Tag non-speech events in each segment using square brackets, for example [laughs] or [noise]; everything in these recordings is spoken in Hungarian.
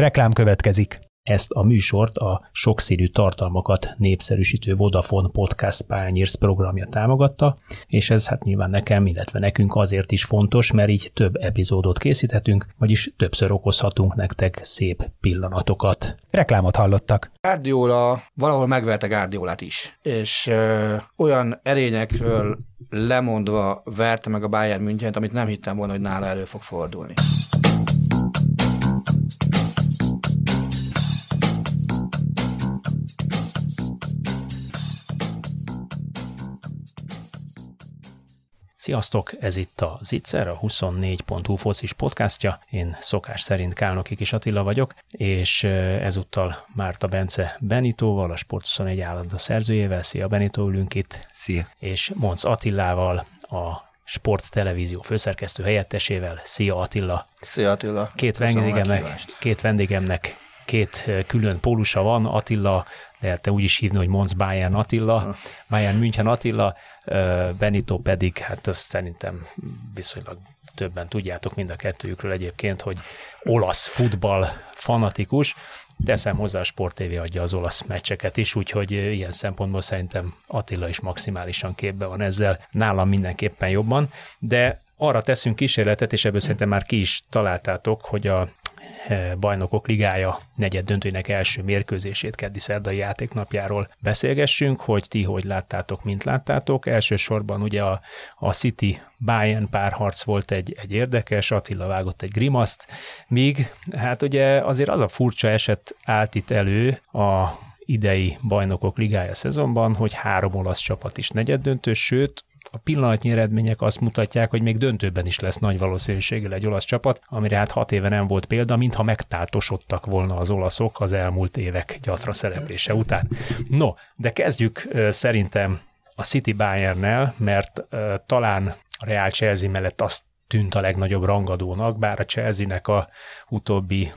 Reklám következik. Ezt a műsort a sokszínű tartalmakat népszerűsítő Vodafone Podcast Pányérsz programja támogatta, és ez hát nyilván nekem, illetve nekünk azért is fontos, mert így több epizódot készíthetünk, vagyis többször okozhatunk nektek szép pillanatokat. Reklámot hallottak. Guardiola valahol megverte Guardiolát is, és ö, olyan erényekről lemondva verte meg a Bayern München, amit nem hittem volna, hogy nála elő fog fordulni. Sziasztok, ez itt a Zitzer, a 24.hu focis podcastja. Én szokás szerint Kálnoki Kis Attila vagyok, és ezúttal Márta Bence Benitóval, a Sport 21 állandó szerzőjével. Szia Benitó, ülünk itt. Szia. És Monc Attilával, a Sport Televízió főszerkesztő helyettesével. Szia Attila. Szia Attila. Két vendégemnek, két vendégemnek két külön pólusa van, Attila lehetne úgy is hívni, hogy Mons Bayern Attila, Bayern München Attila, Benito pedig, hát azt szerintem viszonylag többen tudjátok mind a kettőjükről egyébként, hogy olasz futball fanatikus, teszem hozzá a Sport TV adja az olasz meccseket is, úgyhogy ilyen szempontból szerintem Attila is maximálisan képbe van ezzel, nálam mindenképpen jobban, de arra teszünk kísérletet, és ebből szerintem már ki is találtátok, hogy a bajnokok ligája negyed döntőinek első mérkőzését keddi szerdai játéknapjáról beszélgessünk, hogy ti hogy láttátok, mint láttátok. Elsősorban ugye a, a City Bayern párharc volt egy, egy érdekes, Attila vágott egy grimaszt, míg hát ugye azért az a furcsa eset állt itt elő a idei bajnokok ligája szezonban, hogy három olasz csapat is negyeddöntő, sőt, a pillanatnyi eredmények azt mutatják, hogy még döntőben is lesz nagy valószínűséggel egy olasz csapat, amire hát hat éve nem volt példa, mintha megtáltosodtak volna az olaszok az elmúlt évek gyatra szereplése után. No, de kezdjük szerintem a City Bayernnel, mert talán a Real Chelsea mellett azt tűnt a legnagyobb rangadónak, bár a Chelsea-nek a utóbbi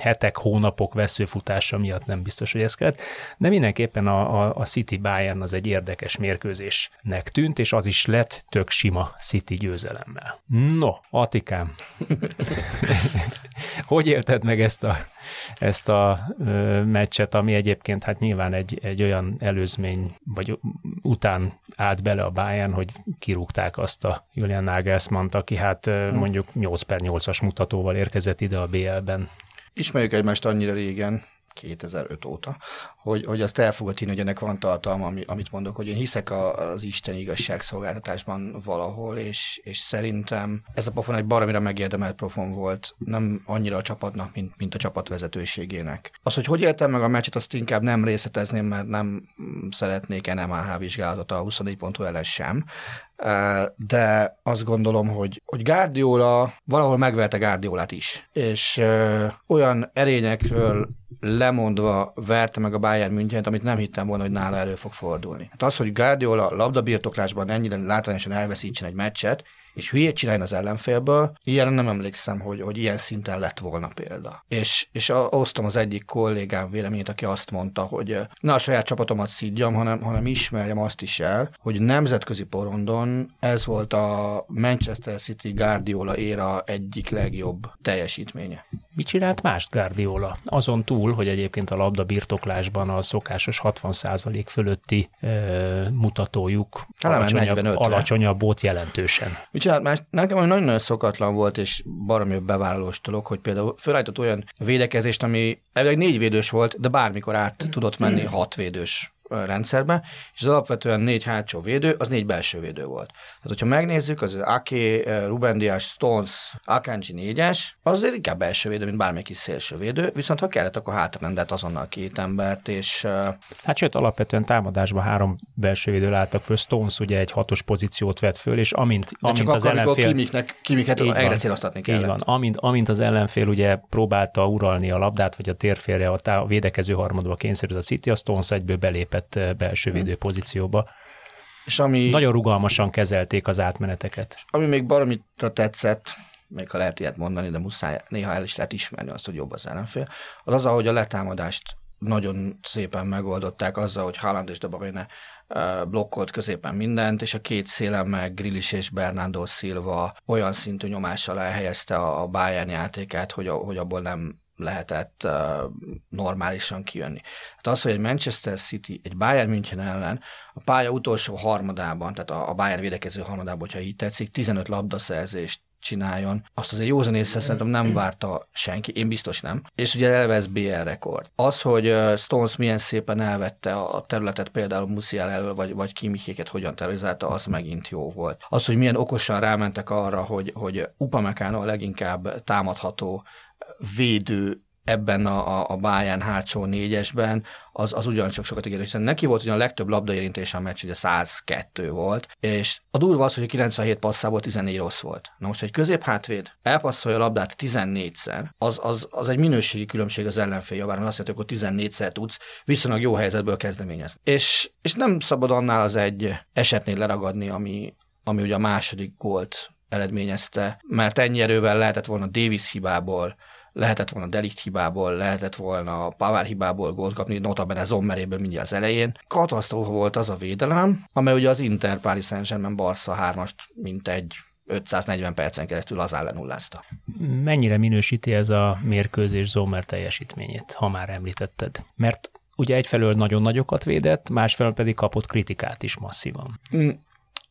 hetek, hónapok veszőfutása miatt nem biztos, hogy ez kellett, de mindenképpen a, a, a City Bayern az egy érdekes mérkőzésnek tűnt, és az is lett tök sima City győzelemmel. No, Atikám, [laughs] hogy élted meg ezt a, ezt a meccset, ami egyébként hát nyilván egy, egy olyan előzmény, vagy után állt bele a Bayern, hogy kirúgták azt a Julian Nagelsmann-t, aki hát hmm. mondjuk 8 per 8-as mutatóval érkezett ide a BL-ben. Ismerjük egymást annyira régen, 2005 óta, hogy, hogy azt el fogod hinni, hogy ennek van tartalma, ami, amit mondok, hogy én hiszek a, az Isten igazságszolgáltatásban valahol, és, és szerintem ez a pofon egy baromira megérdemelt profon volt, nem annyira a csapatnak, mint, mint a csapat vezetőségének. Az, hogy hogy éltem meg a meccset, azt inkább nem részletezném, mert nem szeretnék NMAH vizsgálatot a 24 pontú ellen sem, de azt gondolom, hogy, hogy Guardiola valahol megverte Guardiolát is, és olyan erényekről lemondva verte meg a Bayern München, amit nem hittem volna, hogy nála elő fog fordulni. Hát az, hogy Guardiola labdabirtoklásban ennyire látványosan elveszítsen egy meccset, és hülyét csinálni az ellenfélből, ilyen nem emlékszem, hogy, hogy ilyen szinten lett volna példa. És, és osztom az egyik kollégám véleményét, aki azt mondta, hogy ne a saját csapatomat szídjam, hanem, hanem ismerjem azt is el, hogy nemzetközi porondon ez volt a Manchester City Guardiola éra egyik legjobb teljesítménye. Mit csinált más Guardiola? Azon túl, hogy egyébként a labda birtoklásban a szokásos 60% fölötti e, mutatójuk alacsonyabb, alacsonyabb volt jelentősen. Mit csinált más? Nekem nagyon-nagyon szokatlan volt, és baromi bevállalós dolog, hogy például felállított olyan védekezést, ami elvileg négy védős volt, de bármikor át tudott menni hat védős rendszerbe, és az alapvetően négy hátsó védő, az négy belső védő volt. Tehát, hogyha megnézzük, az Ake, Ruben Dias, Stones, Akanji négyes, az azért inkább belső védő, mint bármelyik is szélső védő, viszont ha kellett, akkor hátrendelt azonnal két embert, és... Hát sőt, alapvetően támadásban három belső védő álltak föl, Stones ugye egy hatos pozíciót vett föl, és amint, amint csak az akkor, ellenfél... Kimiknek, kimiket egyre céloztatni kellett. Így van, amint, amint az ellenfél ugye próbálta uralni a labdát, vagy a térfélre a, tá- a védekező harmadba kényszerült a City, a Stones egyből belépett lépett belső védő pozícióba. És ami, Nagyon rugalmasan kezelték az átmeneteket. Ami még baromitra tetszett, még ha lehet ilyet mondani, de muszáj, néha el is lehet ismerni azt, hogy jobb az ellenfél, az az, ahogy a letámadást nagyon szépen megoldották azzal, hogy Haaland és De Bruyne blokkolt középen mindent, és a két szélen meg Grillis és Bernardo Silva olyan szintű nyomással elhelyezte a Bayern játékát, hogy, hogy abból nem lehetett uh, normálisan kijönni. Hát az, hogy egy Manchester City, egy Bayern München ellen a pálya utolsó harmadában, tehát a, a Bayern védekező harmadában, hogyha így tetszik, 15 labdaszerzést csináljon. Azt azért józan észre szerintem nem várta senki, én biztos nem. És ugye eleve ez BL rekord. Az, hogy Stones milyen szépen elvette a területet például Musial elől, vagy, vagy Kimichéket hogyan terrorizálta, az megint jó volt. Az, hogy milyen okosan rámentek arra, hogy, hogy Upamecano a leginkább támadható védő ebben a, a, Bayern hátsó négyesben, az, az ugyancsak sokat ígér, hiszen neki volt ugyan a legtöbb labdaérintés a meccs, ugye 102 volt, és a durva az, hogy a 97 passzából 14 rossz volt. Na most egy középhátvéd elpasszolja a labdát 14-szer, az, az, az egy minőségi különbség az ellenfél javára, mert azt jelenti, hogy 14-szer tudsz viszonylag jó helyzetből kezdeményezni. És, és nem szabad annál az egy esetnél leragadni, ami, ami ugye a második gólt eredményezte, mert ennyi erővel lehetett volna Davis hibából, lehetett volna Delikt hibából, lehetett volna Pavár hibából gólt kapni, notabene Zommeréből mindjárt az elején. Katasztrófa volt az a védelem, amely ugye az Inter Paris Saint-Germain Barca 3-ast mint egy 540 percen keresztül az ellenullázta. Mennyire minősíti ez a mérkőzés Zomer teljesítményét, ha már említetted? Mert ugye egyfelől nagyon nagyokat védett, másfelől pedig kapott kritikát is masszívan.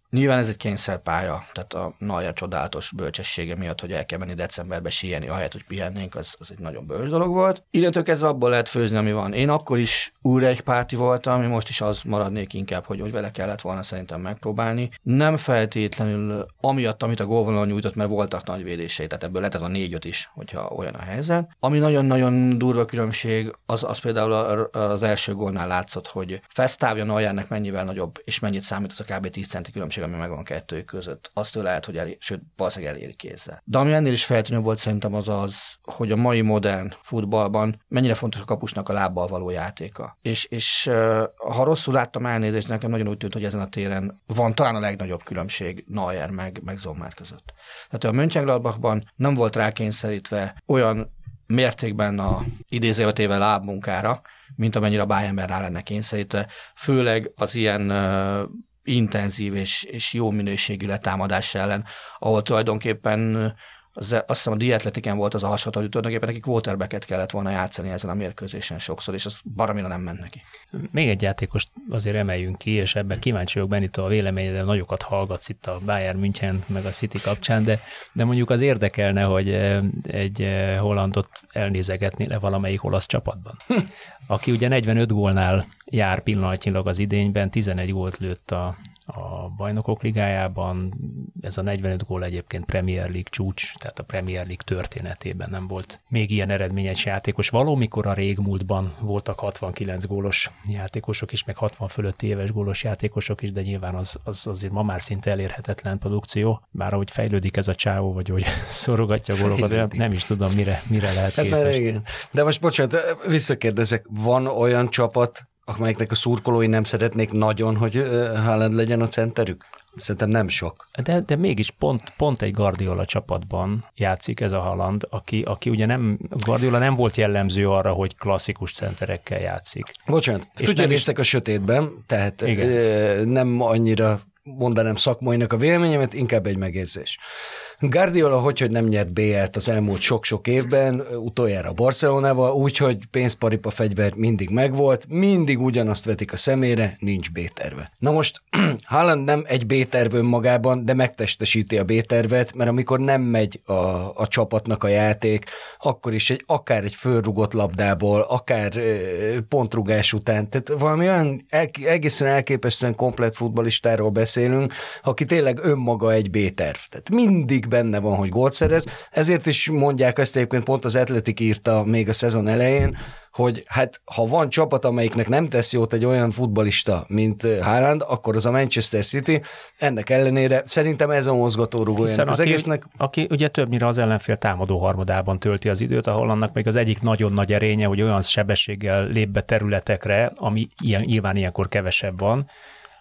Nyilván ez egy kényszerpálya, tehát a Naja csodálatos bölcsessége miatt, hogy el kell menni decemberbe síelni, ahelyett, hogy pihennénk, az, az egy nagyon bölcs dolog volt. Innentől kezdve abból lehet főzni, ami van. Én akkor is újra egy párti voltam, ami most is az maradnék inkább, hogy, hogy vele kellett volna szerintem megpróbálni. Nem feltétlenül amiatt, amit a gólvonalon nyújtott, mert voltak nagy védései, tehát ebből lehetett a négy is, hogyha olyan a helyzet. Ami nagyon-nagyon durva különbség, az, az például az első gólnál látszott, hogy Fesztávja Najának mennyivel nagyobb, és mennyit számít az a kb. 10 centi különbség különbség, ami megvan kettőjük között, azt ő lehet, hogy elér, sőt, valószínűleg eléri kézzel. De ami ennél is feltűnő volt szerintem az az, hogy a mai modern futballban mennyire fontos a kapusnak a lábbal való játéka. És, és ha rosszul láttam elnézést, nekem nagyon úgy tűnt, hogy ezen a téren van talán a legnagyobb különbség Neuer meg, meg Zomer között. Tehát a Mönchengladbachban nem volt rákényszerítve olyan mértékben a idézővetével lábmunkára, mint amennyire a Bayernben rá lenne kényszerítve, főleg az ilyen intenzív és, és jó minőségű letámadás ellen, ahol tulajdonképpen az, azt hiszem a diatletiken volt az a hasonló, hogy tulajdonképpen nekik quarterbacket kellett volna játszani ezen a mérkőzésen sokszor, és az baromira nem ment neki. Még egy játékost azért emeljünk ki, és ebben kíváncsi vagyok Benito a véleményedre, nagyokat hallgatsz itt a Bayern München meg a City kapcsán, de, de mondjuk az érdekelne, hogy eh, egy eh, hollandot elnézegetni le valamelyik olasz csapatban, aki ugye 45 gólnál jár pillanatnyilag az idényben, 11 gólt lőtt a, a bajnokok ligájában. Ez a 45 gól egyébként Premier League csúcs, tehát a Premier League történetében nem volt még ilyen eredményes játékos. Valamikor a régmúltban voltak 69 gólos játékosok is, meg 60 fölötti éves gólos játékosok is, de nyilván az, az azért ma már szinte elérhetetlen produkció. Bár ahogy fejlődik ez a csávó, vagy hogy [laughs] szorogatja a gólokat, nem, nem is tudom, mire, mire lehet hát képes. igen. De most bocsánat, visszakérdezek, van olyan csapat, amelyeknek a szurkolói nem szeretnék nagyon, hogy Haaland legyen a centerük? Szerintem nem sok. De, de mégis pont, pont egy Guardiola csapatban játszik ez a Haaland, aki, aki ugye nem, Guardiola nem volt jellemző arra, hogy klasszikus centerekkel játszik. Bocsánat, fütyörészek is... a sötétben, tehát Igen. nem annyira mondanám szakmainak a véleményemet, inkább egy megérzés. Guardiola hogy, hogy nem nyert BL-t az elmúlt sok-sok évben, utoljára a Barcelonával, úgyhogy pénzparipa fegyver mindig megvolt, mindig ugyanazt vetik a szemére, nincs B-terve. Na most [clears throat] Haaland nem egy B-terv önmagában, de megtestesíti a B-tervet, mert amikor nem megy a, a csapatnak a játék, akkor is egy, akár egy fölrugott labdából, akár pontrugás után, tehát valami olyan el, egészen elképesztően komplet futballistáról beszélünk, aki tényleg önmaga egy B-terv. Tehát mindig benne van, hogy gólt szerez. Ezért is mondják ezt egyébként pont az Atletik írta még a szezon elején, hogy hát ha van csapat, amelyiknek nem tesz jót egy olyan futbalista, mint Haaland, akkor az a Manchester City. Ennek ellenére szerintem ez a mozgatórugó az aki, egésznek. Aki ugye többnyire az ellenfél támadó harmadában tölti az időt, ahol annak még az egyik nagyon nagy erénye, hogy olyan sebességgel lép be területekre, ami ilyen, nyilván ilyenkor kevesebb van,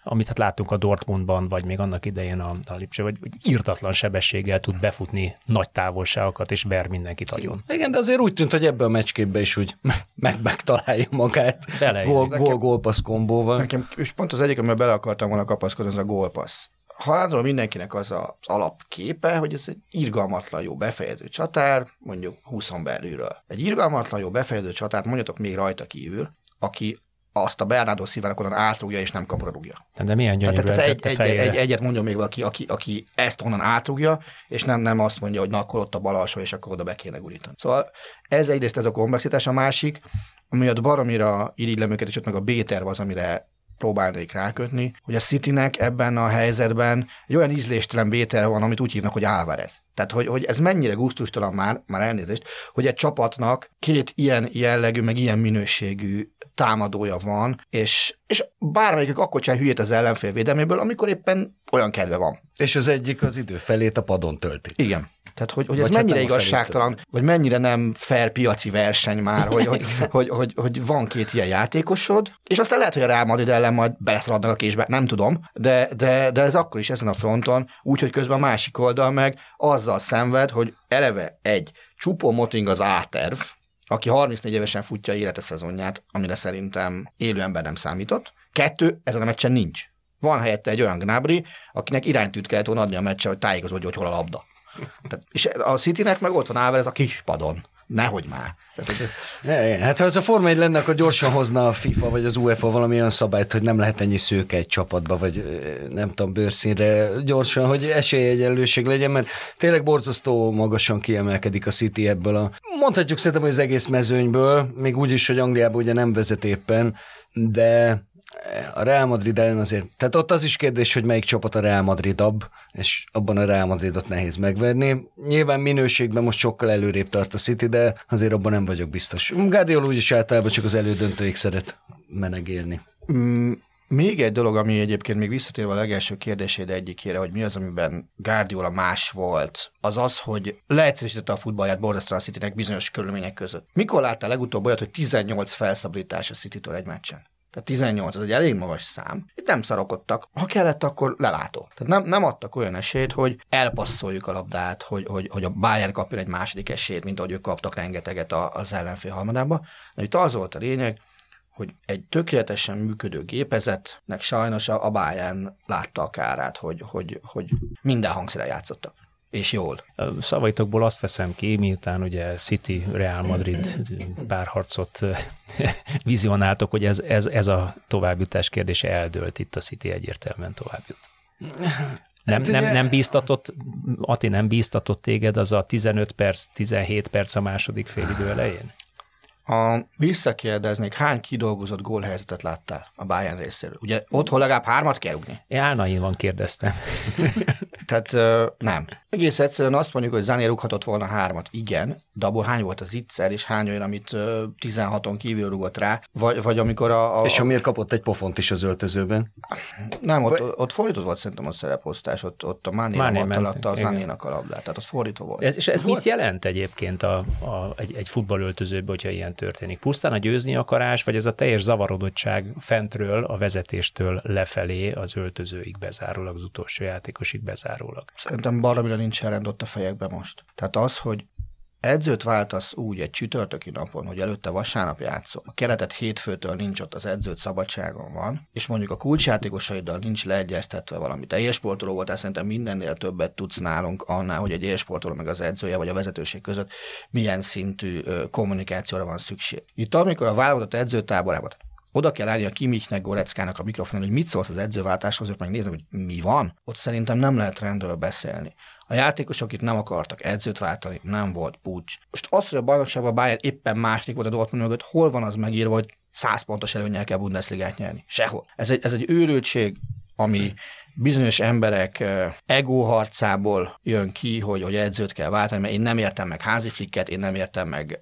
amit hát látunk a Dortmundban, vagy még annak idején a, a Lipcse, vagy, vagy írtatlan sebességgel tud befutni nagy távolságokat, és ver mindenkit agyon. Igen, de azért úgy tűnt, hogy ebbe a meccsképbe is úgy [laughs] meg megtalálja magát. Gól, gól, gólpassz kombóval. Nekem, és pont az egyik, amivel bele akartam volna kapaszkodni, az a gólpassz haladról mindenkinek az az alapképe, hogy ez egy irgalmatlan jó befejező csatár, mondjuk 20 belülről. Egy irgalmatlan jó befejező csatárt mondjatok még rajta kívül, aki azt a Bernardo Szilvának onnan átrúgja, és nem kapra rúgja. De milyen gyönyörű tehát, tehát egy, egy, egy, egyet mondjon még valaki, aki, aki ezt onnan átrúgja, és nem, nem azt mondja, hogy na, akkor ott a bal alsó, és akkor oda be kéne gurítani. Szóval ez egyrészt ez a komplexitás, a másik, ami ott baromira irigylem őket, és ott meg a B-terv az, amire próbálnék rákötni, hogy a Citynek ebben a helyzetben egy olyan ízléstelen bétel van, amit úgy hívnak, hogy Álvarez. Tehát, hogy, hogy ez mennyire gusztustalan már, már elnézést, hogy egy csapatnak két ilyen jellegű, meg ilyen minőségű támadója van, és, és bármelyikük akkor csinál hülyét az ellenfél védelméből, amikor éppen olyan kedve van. És az egyik az idő felét a padon tölti. Igen. Tehát, hogy, hogy ez hát mennyire hát igazságtalan, vagy mennyire nem fair piaci verseny már, hogy, hogy, hogy, hogy, hogy, van két ilyen játékosod, és aztán lehet, hogy a Real Madrid ellen majd beleszaladnak a késbe, nem tudom, de, de, de ez akkor is ezen a fronton, úgyhogy közben a másik oldal meg azzal szenved, hogy eleve egy csupó moting az áterv, aki 34 évesen futja élete szezonját, amire szerintem élő ember nem számított. Kettő, ezen a meccsen nincs. Van helyette egy olyan Gnabry, akinek iránytűt kellett volna adni a meccse, hogy tájékozódjon, hogy hol a labda. Tehát, és a Citynek meg ott van ez a kis padon. Nehogy már. Tehát, hát ha ez a Forma 1 lenne, akkor gyorsan hozna a FIFA vagy az UEFA valamilyen szabályt, hogy nem lehet ennyi szőke egy csapatba, vagy nem tudom, bőrszínre gyorsan, hogy esélyegyenlőség legyen, mert tényleg borzasztó magasan kiemelkedik a City ebből a, mondhatjuk szerintem, hogy az egész mezőnyből, még úgy is, hogy Angliában ugye nem vezet éppen, de a Real Madrid ellen azért, tehát ott az is kérdés, hogy melyik csapat a Real Madridabb, és abban a Real Madridot nehéz megverni. Nyilván minőségben most sokkal előrébb tart a City, de azért abban nem vagyok biztos. Guardiola úgyis általában csak az elődöntőig szeret menegélni. Mm, még egy dolog, ami egyébként még visszatérve a legelső kérdéséd egyikére, hogy mi az, amiben Guardiola más volt, az az, hogy leegyszerűsítette a futballját a Citynek bizonyos körülmények között. Mikor láttál legutóbb olyat, hogy 18 felszabadítás a City-től egy meccsen? Tehát 18, az egy elég magas szám. Itt nem szarokodtak. Ha kellett, akkor lelátó. Tehát nem, nem adtak olyan esélyt, hogy elpasszoljuk a labdát, hogy, hogy, hogy a Bayern kapjon egy második esélyt, mint ahogy ők kaptak rengeteget az ellenfél halmadába. De itt az volt a lényeg, hogy egy tökéletesen működő gépezetnek sajnos a Bayern látta a kárát, hogy, hogy, hogy minden hangszere játszottak és jól. Szavaitokból azt veszem ki, miután ugye City, Real Madrid párharcot [laughs] vizionáltok, hogy ez, ez, ez a továbbjutás kérdése eldőlt itt a City egyértelműen továbbjut. Nem, hát nem, nem bíztatott, Ati nem bíztatott téged az a 15 perc, 17 perc a második félidő elején? A, visszakérdeznék, hány kidolgozott gólhelyzetet láttál a Bayern részéről? Ugye otthon legalább hármat kell rúgni? Én van kérdeztem. [laughs] Tehát nem. Egész egyszerűen azt mondjuk, hogy Zané rúghatott volna hármat. Igen, de abból hány volt az ittszer, és hány olyan, amit uh, 16-on kívül rúgott rá, vagy, vagy amikor a, a... És amiért kapott egy pofont is az öltözőben? Nem, ott, vagy... ott fordított volt szerintem a szereposztás, ott, ott a Máné alatta a Zanénak a labdát, tehát az fordítva volt. Ez, és ez mit jelent egyébként a, a, egy, egy futballöltözőben, hogyha ilyen történik? Pusztán a győzni akarás, vagy ez a teljes zavarodottság fentről, a vezetéstől lefelé az öltözőig bezárólag, az utolsó játékosig bezárólag? Szerintem baromira nincs rend ott a fejekben most. Tehát az, hogy edzőt váltasz úgy egy csütörtöki napon, hogy előtte vasárnap játszol, a keretet hétfőtől nincs ott, az edzőt szabadságon van, és mondjuk a kulcsjátékosaiddal nincs leegyeztetve valami. Te élsportoló voltál, szerintem mindennél többet tudsz nálunk annál, hogy egy élsportoló meg az edzője vagy a vezetőség között milyen szintű kommunikációra van szükség. Itt amikor a válogatott edzőtáborában oda kell állni a Kimichnek, Goreckának a mikrofonon, hogy mit szólsz az edzőváltáshoz, ők megnéznek, hogy mi van. Ott szerintem nem lehet rendről beszélni. A játékosok itt nem akartak edzőt váltani, nem volt pucs. Most az, hogy a bajnokságban Bayern éppen második volt a Dortmund mögött, hol van az megírva, hogy 100 pontos előnyel kell Bundesligát nyerni? Sehol. Ez egy, ez egy őrültség, ami bizonyos emberek ego harcából jön ki, hogy, hogy edzőt kell váltani, mert én nem értem meg házi flikket, én nem értem meg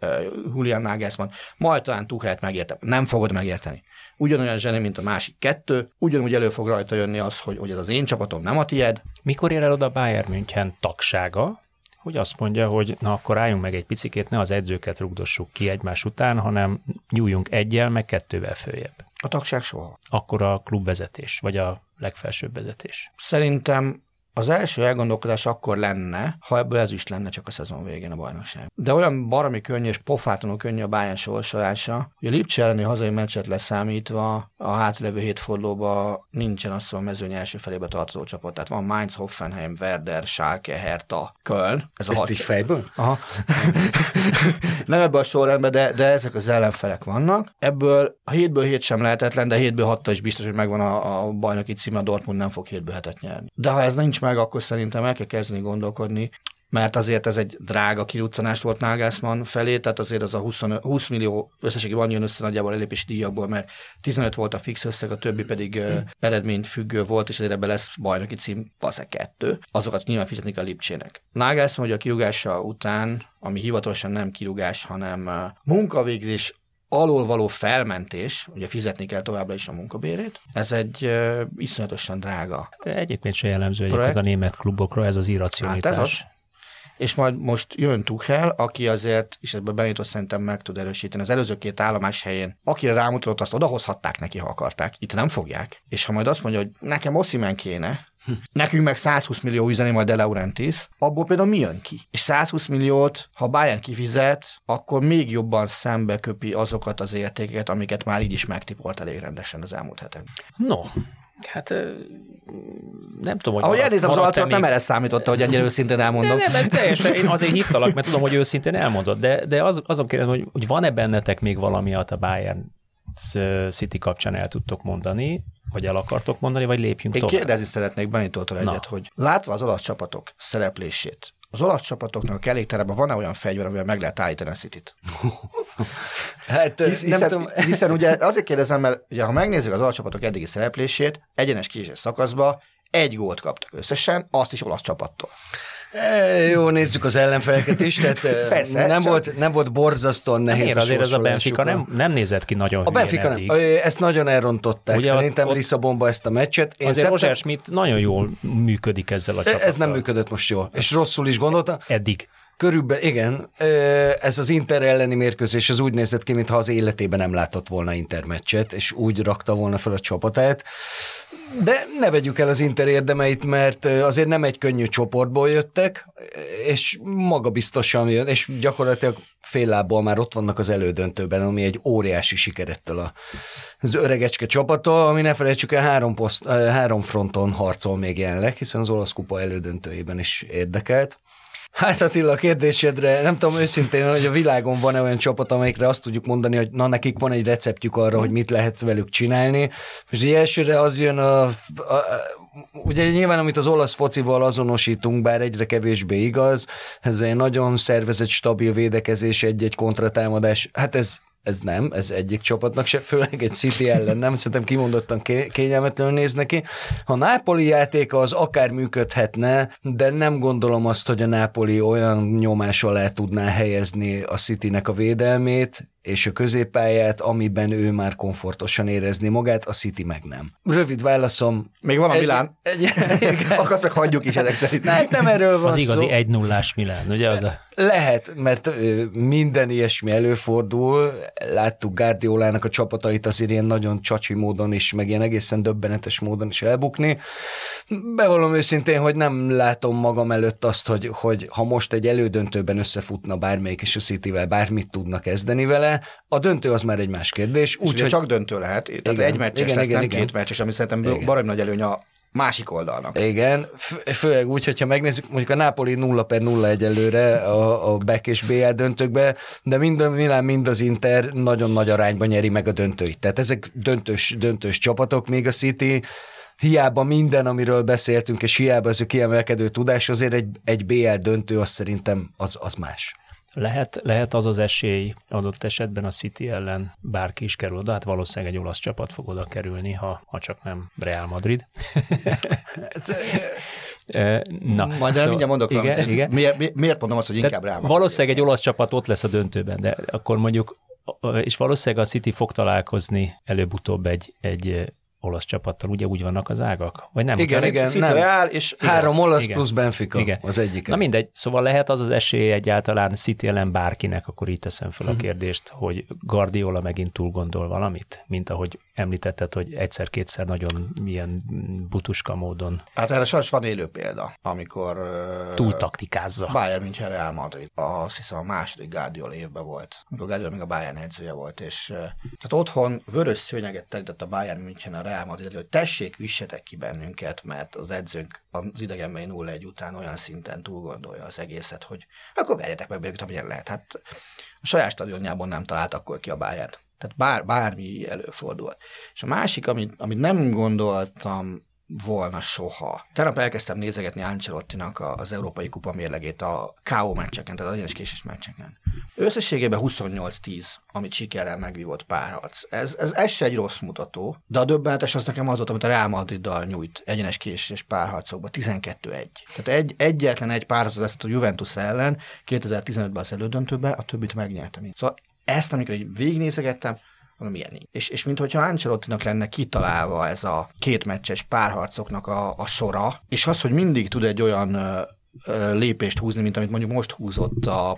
Julian Nagelsmann, majd talán Tuchelt megértem. Nem fogod megérteni ugyanolyan zseni, mint a másik kettő, ugyanúgy elő fog rajta jönni az, hogy, hogy ez az én csapatom, nem a tied. Mikor ér el oda Bayern München tagsága, hogy azt mondja, hogy na akkor álljunk meg egy picikét, ne az edzőket rugdossuk ki egymás után, hanem nyúljunk egyel, meg kettővel följebb. A tagság soha. Akkor a klubvezetés, vagy a legfelsőbb vezetés. Szerintem az első elgondolkodás akkor lenne, ha ebből ez is lenne csak a szezon végén a bajnokság. De olyan baromi könnyű és pofátlanul könnyű a Bayern sorsolása, hogy a Lipcse elleni hazai meccset leszámítva a hátlevő hét fordulóban nincsen azt a mezőny első felébe tartozó csapat. Tehát van Mainz, Hoffenheim, Werder, Schalke, Hertha, Köln. Ez Ezt a hat... is fejből? Aha. [laughs] Nem ebben a sorrendben, de, de ezek az ellenfelek vannak. Ebből a hétből hét sem lehetetlen, de hétből hatta is biztos, hogy megvan a, a bajnoki cím, a Dortmund nem fog hétből hetet nyerni. De ha ez nincs meg, akkor szerintem el kell kezdeni gondolkodni, mert azért ez egy drága kiruccanás volt Nagelsmann felé, tehát azért az a 20, 20 millió összességében jön össze nagyjából elépési díjakból, mert 15 volt a fix összeg, a többi pedig uh, eredményt függő volt, és azért ebbe lesz bajnoki cím, valószínűleg kettő. Azokat nyilván fizetni a Lipcsének. Nagelsmann, hogy a kirúgása után, ami hivatalosan nem kirúgás, hanem munkavégzés alól való felmentés, ugye fizetni kell továbbra is a munkabérét, ez egy uh, iszonyatosan drága. De egyébként se jellemző egyébként a német klubokra ez az irracionalitás. Hát ez az, és majd most jön Tuchel, aki azért, és ebben Benito szerintem meg tud erősíteni, az előző két állomás helyén, akire rámutatott, azt odahozhatták neki, ha akarták. Itt nem fogják. És ha majd azt mondja, hogy nekem Oszimen kéne, Nekünk meg 120 millió üzeni majd De Laurentiis, abból például mi jön ki? És 120 milliót, ha Bayern kifizet, akkor még jobban szembe köpi azokat az értékeket, amiket már így is megtipolt elég rendesen az elmúlt hetekben. No, Hát nem tudom, hogy Ahogy elnézem az arcot, nem erre számította, hogy ennyire őszintén elmondom. Nem, nem, teljesen, én azért hívtalak, mert tudom, hogy őszintén elmondod, de, de az, azon kérdezem, hogy, hogy van-e bennetek még valami, a Bayern City kapcsán el tudtok mondani, vagy el akartok mondani, vagy lépjünk Én tovább? Én kérdezni szeretnék Benitótól egyet, hogy látva az olasz csapatok szereplését, az olasz csapatoknak a kerékterében van-e olyan fegyver, amivel meg lehet állítani a City-t? [laughs] hát, Hisz, hiszen, nem tudom. [laughs] hiszen ugye azért kérdezem, mert ugye, ha megnézzük az olasz csapatok eddigi szereplését, egyenes késés szakaszba egy gólt kaptak összesen, azt is olasz csapattól. E, jó, nézzük az ellenfeleket is, tehát e, Persze, nem, csak... volt, nem volt borzasztóan nehéz Miért azért ez a Benfica nem, nem nézett ki nagyon A Benfica nem, ezt nagyon elrontották, Ugye szerintem ott, Lisszabonba ezt a meccset. Én azért szeptem... Roger Schmidt nagyon jól működik ezzel a csapattal. Ez nem működött most jól, és rosszul is gondolta. Eddig. Körülbelül, igen, ez az Inter elleni mérkőzés az úgy nézett ki, mintha az életében nem látott volna Intermeccset, és úgy rakta volna fel a csapatát. De ne vegyük el az Inter érdemeit, mert azért nem egy könnyű csoportból jöttek, és magabiztosan jön, és gyakorlatilag fél lábból már ott vannak az elődöntőben, ami egy óriási sikerettel az öregecske csapata, ami ne felejtsük el három, poszt, három fronton harcol még jelenleg, hiszen az olasz kupa elődöntőjében is érdekelt. Hát Attila, a kérdésedre nem tudom őszintén, hogy a világon van-e olyan csapat, amelyikre azt tudjuk mondani, hogy na nekik van egy receptjük arra, hogy mit lehet velük csinálni. Most egy elsőre az jön a, a, a ugye nyilván, amit az olasz focival azonosítunk, bár egyre kevésbé igaz, ez egy nagyon szervezett, stabil védekezés, egy-egy kontratámadás, hát ez ez nem, ez egyik csapatnak se, főleg egy City ellen nem, szerintem kimondottan kényelmetlenül néz neki. A Nápoli játéka az akár működhetne, de nem gondolom azt, hogy a Nápoli olyan nyomás alá tudná helyezni a Citynek a védelmét, és a középpályát, amiben ő már komfortosan érezni magát, a City meg nem. Rövid válaszom. Még van a Milán. Egy, egy, [laughs] Akkor meg hagyjuk is ezek szerint. Nem, nem erről van Az igazi 1 0 Milán, ugye? Az a... Lehet, mert minden ilyesmi előfordul. Láttuk Guardiolának a csapatait azért ilyen nagyon csacsi módon is, meg ilyen egészen döbbenetes módon is elbukni. Bevallom őszintén, hogy nem látom magam előtt azt, hogy, hogy ha most egy elődöntőben összefutna bármelyik és a Cityvel bármit tudnak kezdeni vele, a döntő az már egy más kérdés. Úgy, hogy... csak döntő lehet. Tehát igen, egy meccses igen, lesz, igen, nem igen. két meccses, ami szerintem baromi nagy előny a másik oldalnak. Igen, főleg úgy, hogyha megnézzük, mondjuk a Napoli 0 per 0 egyelőre a, a Beck és BL döntőkbe, de mind a Milán, mind az Inter nagyon nagy arányban nyeri meg a döntőit. Tehát ezek döntős, döntős csapatok, még a City hiába minden, amiről beszéltünk, és hiába ez a kiemelkedő tudás, azért egy, egy BL döntő, az szerintem az, az más. Lehet, lehet az az esély adott esetben a City ellen bárki is kerül oda, hát valószínűleg egy olasz csapat fog oda kerülni, ha, ha csak nem Real Madrid. [laughs] Na, Majd szóval, mindjárt mondok igen, valamit. igen. Miért, miért mondom azt, hogy inkább Real Madrid? Valószínűleg egy olasz csapat ott lesz a döntőben, de akkor mondjuk, és valószínűleg a City fog találkozni előbb-utóbb egy, egy olasz csapattal, ugye úgy vannak az ágak? Vagy nem? Igen, igen, nem. Real és Három olasz Igen. plusz Benfica Igen. az egyik. Na mindegy, szóval lehet az az esély egyáltalán City ellen bárkinek, akkor így teszem fel Mhm. a kérdést, hogy Guardiola megint túl gondol valamit, mint ahogy említetted, hogy egyszer-kétszer nagyon milyen butuska módon Hát erre sajnos van élő példa, amikor túl taktikázza. Bayern München Real Madrid. Azt hiszem a második Guardiola évben volt, amikor Guardiola még a Bayern edzője volt, és tehát otthon vörös szőnyeget terített a Bayern München a Real Madrid hogy tessék, vissetek ki bennünket, mert az edzőnk az idegenbeli 0-1 után olyan szinten túl gondolja az egészet, hogy akkor verjetek meg bennünket, amilyen lehet. Hát a saját stadionjában nem talált akkor ki a Bayern. Tehát bár, bármi előfordul. És a másik, amit, amit nem gondoltam volna soha. Tegnap elkezdtem nézegetni Ancelottinak az Európai Kupa mérlegét a KO meccseken, tehát egyenes késés meccseken. Összességében 28-10, amit sikerrel megvívott párharc. Ez, ez, ez se egy rossz mutató, de a döbbenetes az nekem az volt, amit a Real Madriddal nyújt egyenes késés párharcokban, 12-1. Tehát egy, egyetlen egy párharcot veszett a Juventus ellen, 2015-ben az elődöntőben, a többit megnyertem. Szóval ezt, amikor így végignézegettem, mondom, ilyen nincs. És, és mintha Ancelottinak lenne kitalálva ez a két meccses párharcoknak a, a sora, és az, hogy mindig tud egy olyan lépést húzni, mint amit mondjuk most húzott a,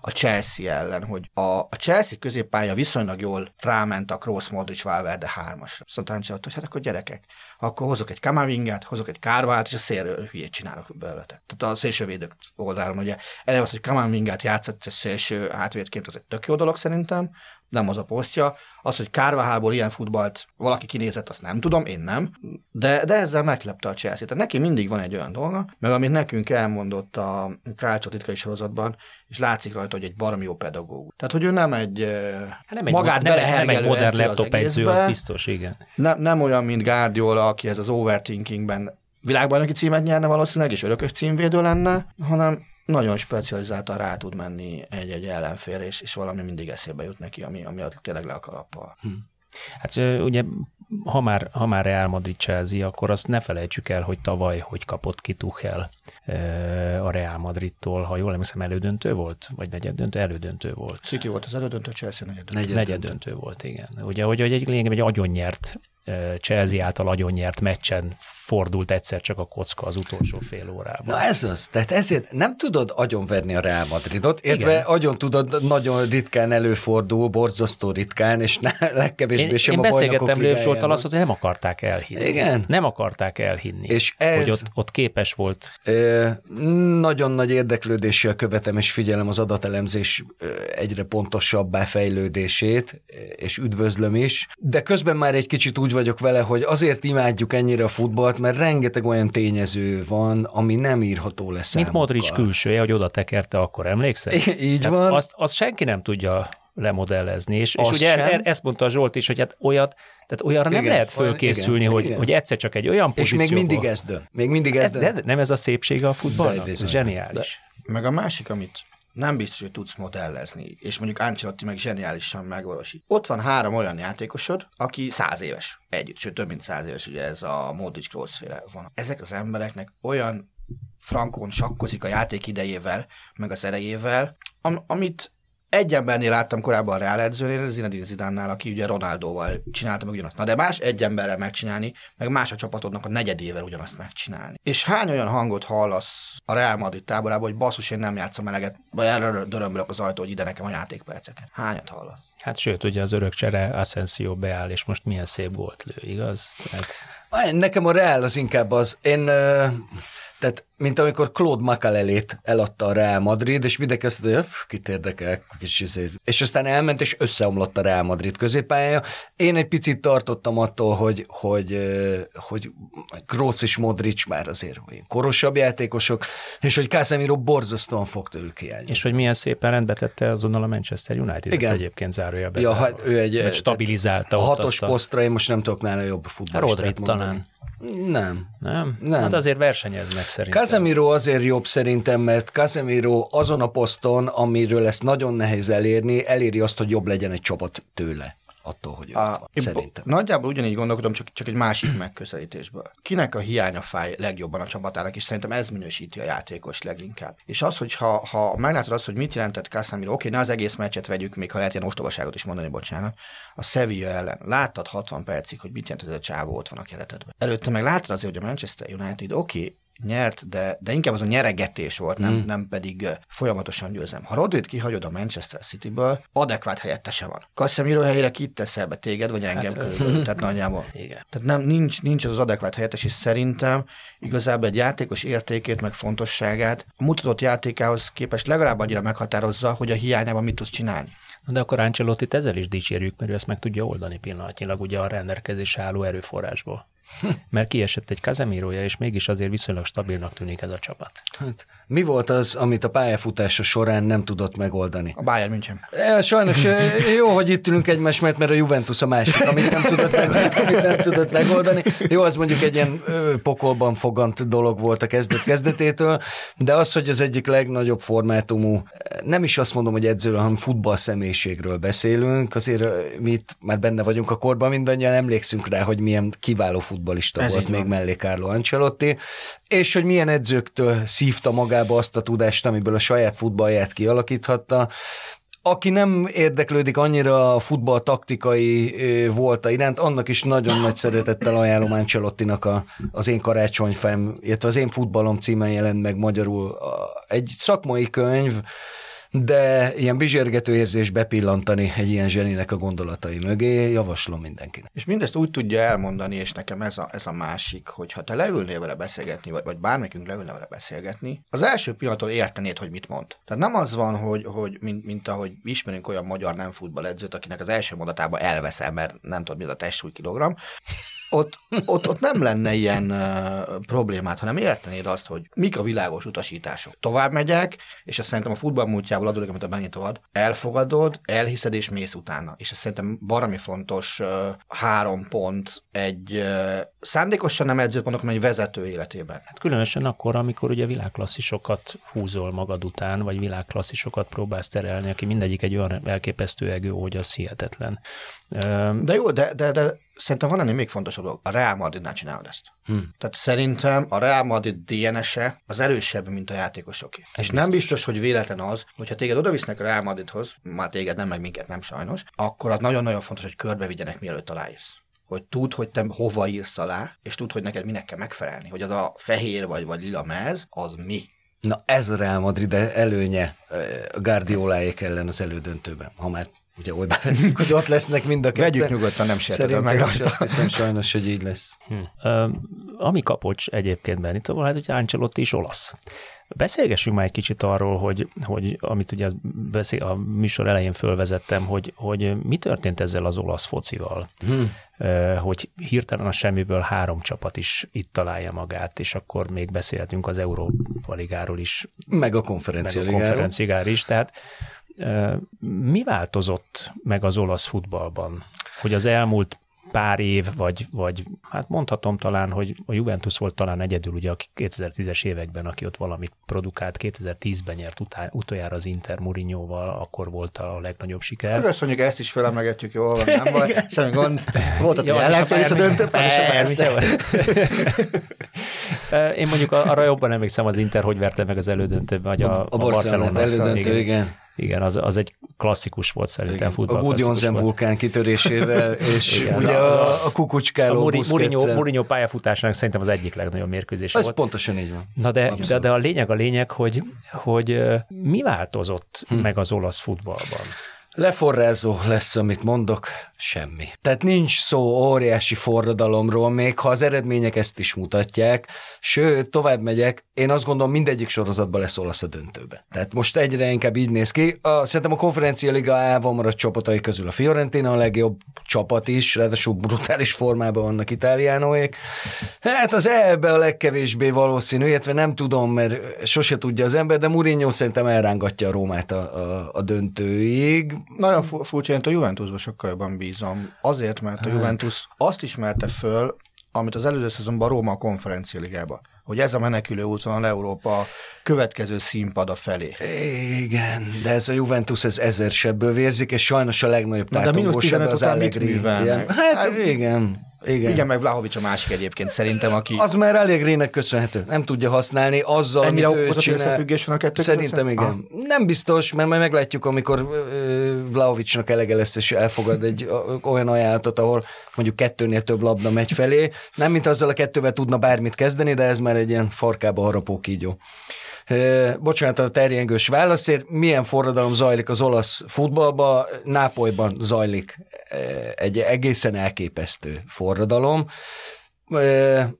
a Chelsea ellen, hogy a, a Chelsea középpálya viszonylag jól ráment a Kroos Modric Valverde hármasra. Szóval Ancelotti, hogy hát akkor gyerekek, akkor hozok egy Kamavingát, hozok egy Kárvát, és a szélről hülyét csinálok belőletek. Tehát a szélsővédők oldalon, ugye eleve az, hogy Kamavingát játszott a szélső hátvédként, az egy tök jó dolog szerintem, nem az a posztja. Az, hogy Kárvahából ilyen futballt valaki kinézett, azt nem tudom, én nem, de, de ezzel meglepte a Chelsea. Tehát neki mindig van egy olyan dolga, meg amit nekünk elmondott a Krácsó titkai sorozatban, és látszik rajta, hogy egy baromi jó pedagógus. Tehát, hogy ő nem egy, Hát nem egy, magát nem, nem egy modern laptop edző, az biztos, igen. nem, nem olyan, mint Guardiola, aki ez az overthinkingben világbajnoki címet nyerne valószínűleg, és örökös címvédő lenne, hanem nagyon specializáltan rá tud menni egy-egy ellenfélre, és, és valami mindig eszébe jut neki, ami, ami tényleg le a kalappal. Hát ö, ugye, ha már, ha már Real Madrid Chelsea, akkor azt ne felejtsük el, hogy tavaly hogy kapott ki Tuchel a Real Madridtól, ha jól emlékszem, elődöntő volt? Vagy negyeddöntő? Elődöntő volt. City volt az elődöntő, Chelsea negyedöntő. Negyed Negyed döntő volt, igen. Ugye, hogy, egy lényegében egy agyonnyert, ö, Chelsea által agyonnyert meccsen fordult egyszer csak a kocka az utolsó fél órában. Na ez az. Tehát ezért nem tudod agyonverni a Real Madridot, illetve agyon tudod, nagyon ritkán előfordul, borzasztó ritkán, és ne, legkevésbé Én, sem én a beszélgettem Lőv Zsoltal azt, hogy nem akarták elhinni. Igen. Nem akarták elhinni. És ez- Hogy ott, ott képes volt. Ö, Nagyon nagy érdeklődéssel követem és figyelem az adatelemzés egyre pontosabbá fejlődését, és üdvözlöm is, de közben már egy kicsit úgy vagyok vele, hogy azért imádjuk ennyire a futballt, mert rengeteg olyan tényező van, ami nem írható le Mint. Modric külsője, hogy oda tekerte, akkor emlékszel? I- így Tehát van. Azt, azt senki nem tudja lemodellezni, és, és ugye sem. er, ezt mondta a Zsolt is, hogy hát olyat, tehát olyanra nem lehet fölkészülni, igen, hogy, igen. hogy egyszer csak egy olyan És pozícióba... még mindig ez dön. Még mindig ez ez, dön. de nem ez a szépsége a futballnak? De Ez zseniális. Meg a másik, amit nem biztos, hogy tudsz modellezni, és mondjuk Ancelotti meg zseniálisan megvalósít. Ott van három olyan játékosod, aki száz éves együtt, sőt több mint száz éves, ugye ez a Modric Kroos van. Ezek az embereknek olyan frankon sakkozik a játék idejével, meg az erejével, am- amit egy embernél láttam korábban a Real edzőnél, Zinedine Zidánnál, aki ugye Ronaldóval csinálta meg ugyanazt. Na de más egy emberrel megcsinálni, meg más a csapatodnak a negyedével ugyanazt megcsinálni. És hány olyan hangot hallasz a Real Madrid táborában, hogy basszus, én nem játszom eleget, vagy erről dörömbölök az ajtó, hogy ide nekem a játékperceket. Hányat hallasz? Hát sőt, ugye az örök csere Asensio beáll, és most milyen szép gólt lő, igaz? Tehát, Nekem a Real az inkább az, én, ö, tehát mint amikor Claude Makalelét eladta a Real Madrid, és mindenki azt mondja, hogy "Pff, kit érdekel, kis izé." és aztán elment, és összeomlott a Real Madrid középpályája. Én egy picit tartottam attól, hogy, hogy, hogy Kroos és Modric már azért korosabb játékosok, és hogy Casemiro borzasztóan fog tőlük hiányzni. és hogy milyen szépen rendbe tette azonnal a Manchester United-et Igen. egyébként zárójelbe. Ja, zárva. hát ő egy... Vagy stabilizálta A hatos posztra én most nem tudok nála jobb futballistát Rodrit talán. Nem. Nem? Nem. Hát azért versenyeznek szerintem. Casemiro azért jobb szerintem, mert Casemiro azon a poszton, amiről ezt nagyon nehéz elérni, eléri azt, hogy jobb legyen egy csapat tőle. Attól, hogy a, van, szerintem. Nagyjából ugyanígy gondolkodom, csak, csak egy másik megközelítésből. Kinek a hiánya fáj legjobban a csapatának, és szerintem ez minősíti a játékos leginkább. És az, hogy ha, ha meglátod azt, hogy mit jelentett Casemiro, oké, ne az egész meccset vegyük, még ha lehet ilyen ostobaságot is mondani, bocsánat, a Sevilla ellen. Láttad 60 percig, hogy mit jelentett, a csávó ott van a keretedben. Előtte meg láttad azért, hogy a Manchester United, oké, nyert, de, de inkább az a nyeregetés volt, nem, mm. nem pedig folyamatosan győzem. Ha Rodrit kihagyod a Manchester City-ből, adekvát helyettese van. Casemiro helyére kit teszel be téged, vagy engem hát, körülbelül, tehát [laughs] nagyjából. Igen. Tehát nem, nincs, nincs az, az adekvát helyettes, és szerintem igazából egy játékos értékét, meg fontosságát a mutatott játékához képest legalább annyira meghatározza, hogy a hiányában mit tudsz csinálni. De akkor Ancelotti ezzel is dicsérjük, mert ő ezt meg tudja oldani pillanatnyilag ugye a rendelkezés álló erőforrásból. Mert kiesett egy Kazemirója, és mégis azért viszonylag stabilnak tűnik ez a csapat. Hát, mi volt az, amit a pályafutása során nem tudott megoldani? A Bayern München. E, sajnos jó, hogy itt ülünk egymás mert, mert a Juventus a másik, amit nem tudott, meg, amit nem tudott megoldani. Jó, az mondjuk egy ilyen pokolban fogant dolog volt a kezdet kezdetétől, de az, hogy az egyik legnagyobb formátumú, nem is azt mondom, hogy edzőről, hanem futball személyiségről beszélünk, azért mi itt már benne vagyunk a korban, mindannyian emlékszünk rá, hogy milyen kiváló futbalista Ez volt még mellé Carlo Ancelotti, és hogy milyen edzőktől szívta magába azt a tudást, amiből a saját futballját kialakíthatta, aki nem érdeklődik annyira a futball taktikai volta iránt, annak is nagyon nagy szeretettel ajánlom Ancelottinak a, az én karácsonyfem, illetve az én futballom címen jelent meg magyarul egy szakmai könyv, de ilyen bizsergető érzés bepillantani egy ilyen zseninek a gondolatai mögé, javaslom mindenkinek. És mindezt úgy tudja elmondani, és nekem ez a, ez a másik, hogy ha te leülnél vele beszélgetni, vagy, vagy bármikünk leülne vele beszélgetni, az első pillanattól értenéd, hogy mit mond. Tehát nem az van, hogy, hogy mint, mint ahogy ismerünk olyan magyar nem futballedzőt, akinek az első mondatában elveszel, mert nem tudod, mi az a testsúly kilogram, ott, ott, ott nem lenne ilyen uh, problémát, hanem értenéd azt, hogy mik a világos utasítások. Tovább megyek, és azt szerintem a futball múltjából adódik, amit a Benito ad, elfogadod, elhiszed és mész utána. És ez szerintem barami fontos uh, három pont egy uh, szándékosan nem edzőt mondok, hanem egy vezető életében. Hát különösen akkor, amikor ugye világklasszisokat húzol magad után, vagy világklasszisokat próbálsz terelni, aki mindegyik egy olyan elképesztő egő, hogy az hihetetlen. De jó, de, de, de szerintem van ennél még fontosabb dolog. A Real Madridnál csinálod ezt. Hmm. Tehát szerintem a Real Madrid DNS-e az erősebb, mint a játékosoké. Ez És biztos. nem biztos, hogy véletlen az, hogyha téged oda visznek a Real Madridhoz, már téged nem, meg minket nem sajnos, akkor az nagyon-nagyon fontos, hogy körbevigyenek, mielőtt aláírsz hogy tud, hogy te hova írsz alá, és tud, hogy neked minek kell megfelelni, hogy az a fehér vagy, vagy lila mez, az mi. Na ez a Real Madrid előnye a Guardioláék ellen az elődöntőben, ha már ugye olyba veszünk, hogy ott lesznek mind a ketten. Vegyük nyugodtan, nem sértődöm meg rajta. azt hiszem sajnos, hogy így lesz. Hm. Uh, ami kapocs egyébként Benito, hát, hogy Ancelotti is olasz. Beszélgessünk már egy kicsit arról, hogy, hogy amit ugye beszél, a műsor elején fölvezettem, hogy, hogy mi történt ezzel az olasz focival, hmm. hogy hirtelen a semmiből három csapat is itt találja magát, és akkor még beszélhetünk az Európa Ligáról is. Meg a konferencia meg a konferenciáról is, tehát mi változott meg az olasz futballban, hogy az elmúlt pár év, vagy, vagy hát mondhatom talán, hogy a Juventus volt talán egyedül ugye a 2010-es években, aki ott valamit produkált, 2010-ben nyert utá, utoljára az Inter Mourinhoval, akkor volt a legnagyobb siker. Hát mondjuk ezt is felemegetjük jól, van, nem baj, [laughs] semmi gond. Volt ott ellenfél is a döntő, [laughs] Én mondjuk arra jobban emlékszem az Inter, hogy verte meg az elődöntőben, vagy a, a, a Barcelona elődöntő, igen. igen, az, az egy klasszikus volt szerintem futball. A Gudjonsen vulkán kitörésével, [laughs] és Igen, ugye a, a kukucskáló a Mourinho, Mourinho pályafutásának szerintem az egyik legnagyobb mérkőzés Ez volt. pontosan így van. Na de, de, de a lényeg a lényeg, hogy, hogy mi változott hm. meg az olasz futballban? Leforrázó lesz, amit mondok, semmi. Tehát nincs szó óriási forradalomról, még ha az eredmények ezt is mutatják, sőt, tovább megyek, én azt gondolom mindegyik sorozatban lesz olasz a döntőbe. Tehát most egyre inkább így néz ki. A, szerintem a konferencia liga maradt csapatai közül a Fiorentina a legjobb csapat is, ráadásul brutális formában vannak itáliánóék. Hát az ebbe a legkevésbé valószínű, illetve nem tudom, mert sose tudja az ember, de Mourinho szerintem elrángatja a Rómát a, a, a döntőig. Nagyon furcsa, a Juventusban sokkal jobban bízom. Azért, mert a hát. Juventus azt ismerte föl, amit az előző szezonban Róma a konferencia ligában hogy ez a menekülő útvonal Európa következő színpada felé. Igen, de ez a Juventus ez ezer sebből vérzik, és sajnos a legnagyobb tátongósabb az Allegri. Hát, hát igen, igen. Igen, meg Vlahovics a másik egyébként szerintem, aki... Az már Allegri-nek köszönhető. Nem tudja használni azzal, Ennyire amit ő csinál. összefüggés van a kettő Szerintem igen. Ah. Nem biztos, mert majd meglátjuk, amikor Vlahovicsnak elege lesz, és elfogad egy olyan ajánlatot, ahol mondjuk kettőnél több labda megy felé. Nem, mint azzal a kettővel tudna bármit kezdeni, de ez már egy ilyen farkába harapó kígyó. Bocsánat a terjengős válaszért, milyen forradalom zajlik az olasz futballban? Nápolyban zajlik egy egészen elképesztő forradalom.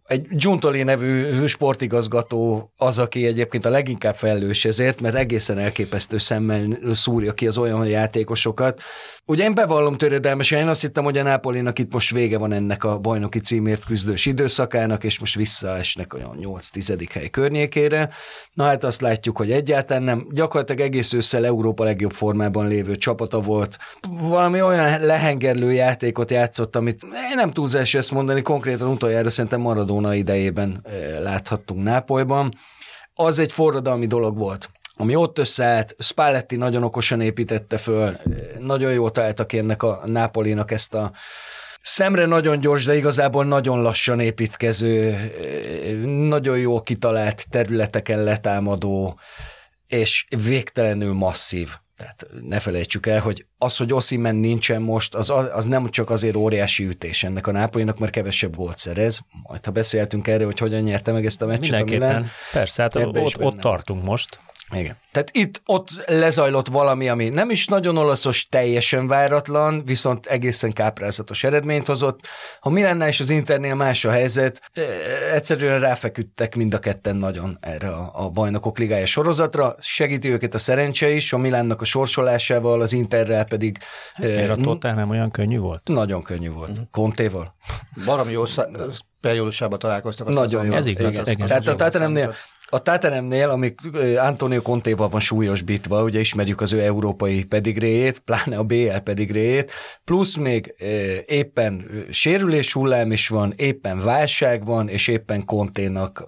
Egy Giuntoli nevű sportigazgató az, aki egyébként a leginkább felelős ezért, mert egészen elképesztő szemmel szúrja ki az olyan játékosokat. Ugye én bevallom törődelmesen, én azt hittem, hogy a Nápolinak itt most vége van ennek a bajnoki címért küzdős időszakának, és most visszaesnek olyan 8-10. hely környékére. Na hát azt látjuk, hogy egyáltalán nem. Gyakorlatilag egész ősszel Európa legjobb formában lévő csapata volt. Valami olyan lehengerlő játékot játszott, amit én nem túlzás ezt mondani, konkrétan utoljára szerintem Maradona idejében láthattunk Nápolyban. Az egy forradalmi dolog volt ami ott összeállt, Spalletti nagyon okosan építette föl, nagyon jól találtak ennek a Nápolinak ezt a szemre nagyon gyors, de igazából nagyon lassan építkező, nagyon jól kitalált területeken letámadó, és végtelenül masszív. Tehát ne felejtsük el, hogy az, hogy Oszimen nincsen most, az, az nem csak azért óriási ütés ennek a Nápolynak, mert kevesebb gólt szerez. Majd ha beszéltünk erről, hogy hogyan nyerte meg ezt a meccset, Mindenképpen. Persze, hát ott, ott tartunk most. Igen. Tehát itt ott lezajlott valami, ami nem is nagyon olaszos, teljesen váratlan, viszont egészen káprázatos eredményt hozott. Ha mi lenne és az Internél más a helyzet, egyszerűen ráfeküdtek mind a ketten nagyon erre a, a bajnokok ligája sorozatra. Segíti őket a szerencse is, a Milánnak a sorsolásával, az Interrel pedig... Hát, a Totál nem olyan könnyű volt? Nagyon könnyű volt. Uh-huh. Kontéval. Baromi jó periódusában találkoztak. Nagyon jó. Ez igaz. Igen. Tehát a Tottenhamnél a Tottenhamnél, amik Antonio Contéval van súlyosbítva, ugye ismerjük az ő európai pedigréjét, pláne a BL pedigréjét, plusz még éppen sérülés hullám is van, éppen válság van, és éppen Konténak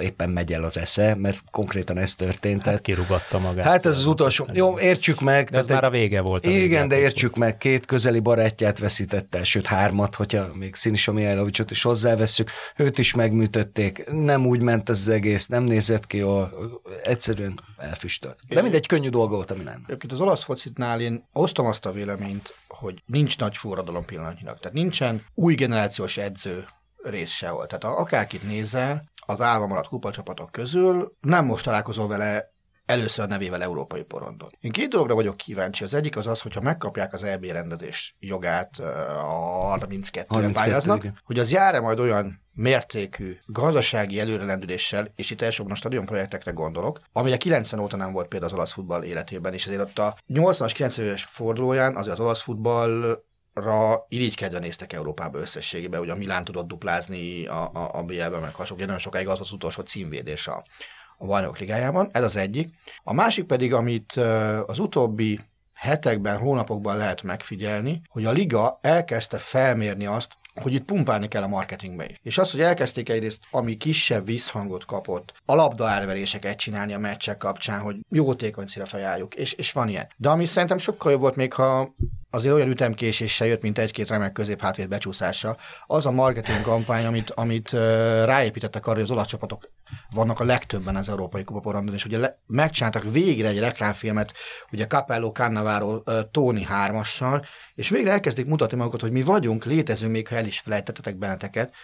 éppen megy el az esze, mert konkrétan ez történt. Hát kirugatta magát. Hát ez az utolsó. Jó, értsük meg. De ez már a vége volt. A igen, de értsük meg, két közeli barátját veszítette, sőt hármat, hogyha még Szinisa Mihálovicsot is hozzávesszük, őt is megműtötték, nem úgy ment ez az egész, nem nézett ki, a, egyszerűen elfüstölt. De mindegy, könnyű dolga volt, ami nem. Egyébként az olasz focitnál én osztom azt a véleményt, hogy nincs nagy forradalom pillanatnyilag. Tehát nincsen új generációs edző rész sehol. Tehát akárkit nézel, az állam alatt kupacsapatok közül nem most találkozol vele először a nevével európai porondon. Én két dologra vagyok kíváncsi. Az egyik az az, hogyha megkapják az EB rendezés jogát a 32-re pályáznak, hogy az jár-e majd olyan mértékű gazdasági előrelendüléssel, és itt elsősorban a stadionprojektekre gondolok, ami a 90 óta nem volt például az olasz futball életében, és ezért ott a 80-as, 90-es fordulóján azért az olasz futball ra irigykedve néztek Európába összességében, hogy a Milán tudott duplázni a, a, a BL-ben, meg hasonló, nagyon sokáig az az utolsó címvédés a, a bajnok ligájában, ez az egyik. A másik pedig, amit az utóbbi hetekben, hónapokban lehet megfigyelni, hogy a liga elkezdte felmérni azt, hogy itt pumpálni kell a marketingbe is. És az, hogy elkezdték egyrészt, ami kisebb visszhangot kapott, a labda elveréseket csinálni a meccsek kapcsán, hogy jótékony célra és, és van ilyen. De ami szerintem sokkal jobb volt még, ha azért olyan ütemkéséssel jött, mint egy-két remek közép becsúszása. Az a marketing kampány, amit, amit ráépítettek arra, hogy az olasz csapatok vannak a legtöbben az Európai Kupa porondon, és ugye le, megcsináltak végre egy reklámfilmet, ugye Capello Cannavaro Tony hármassal, és végre elkezdik mutatni magukat, hogy mi vagyunk, létezünk, még ha el is felejtettetek benneteket,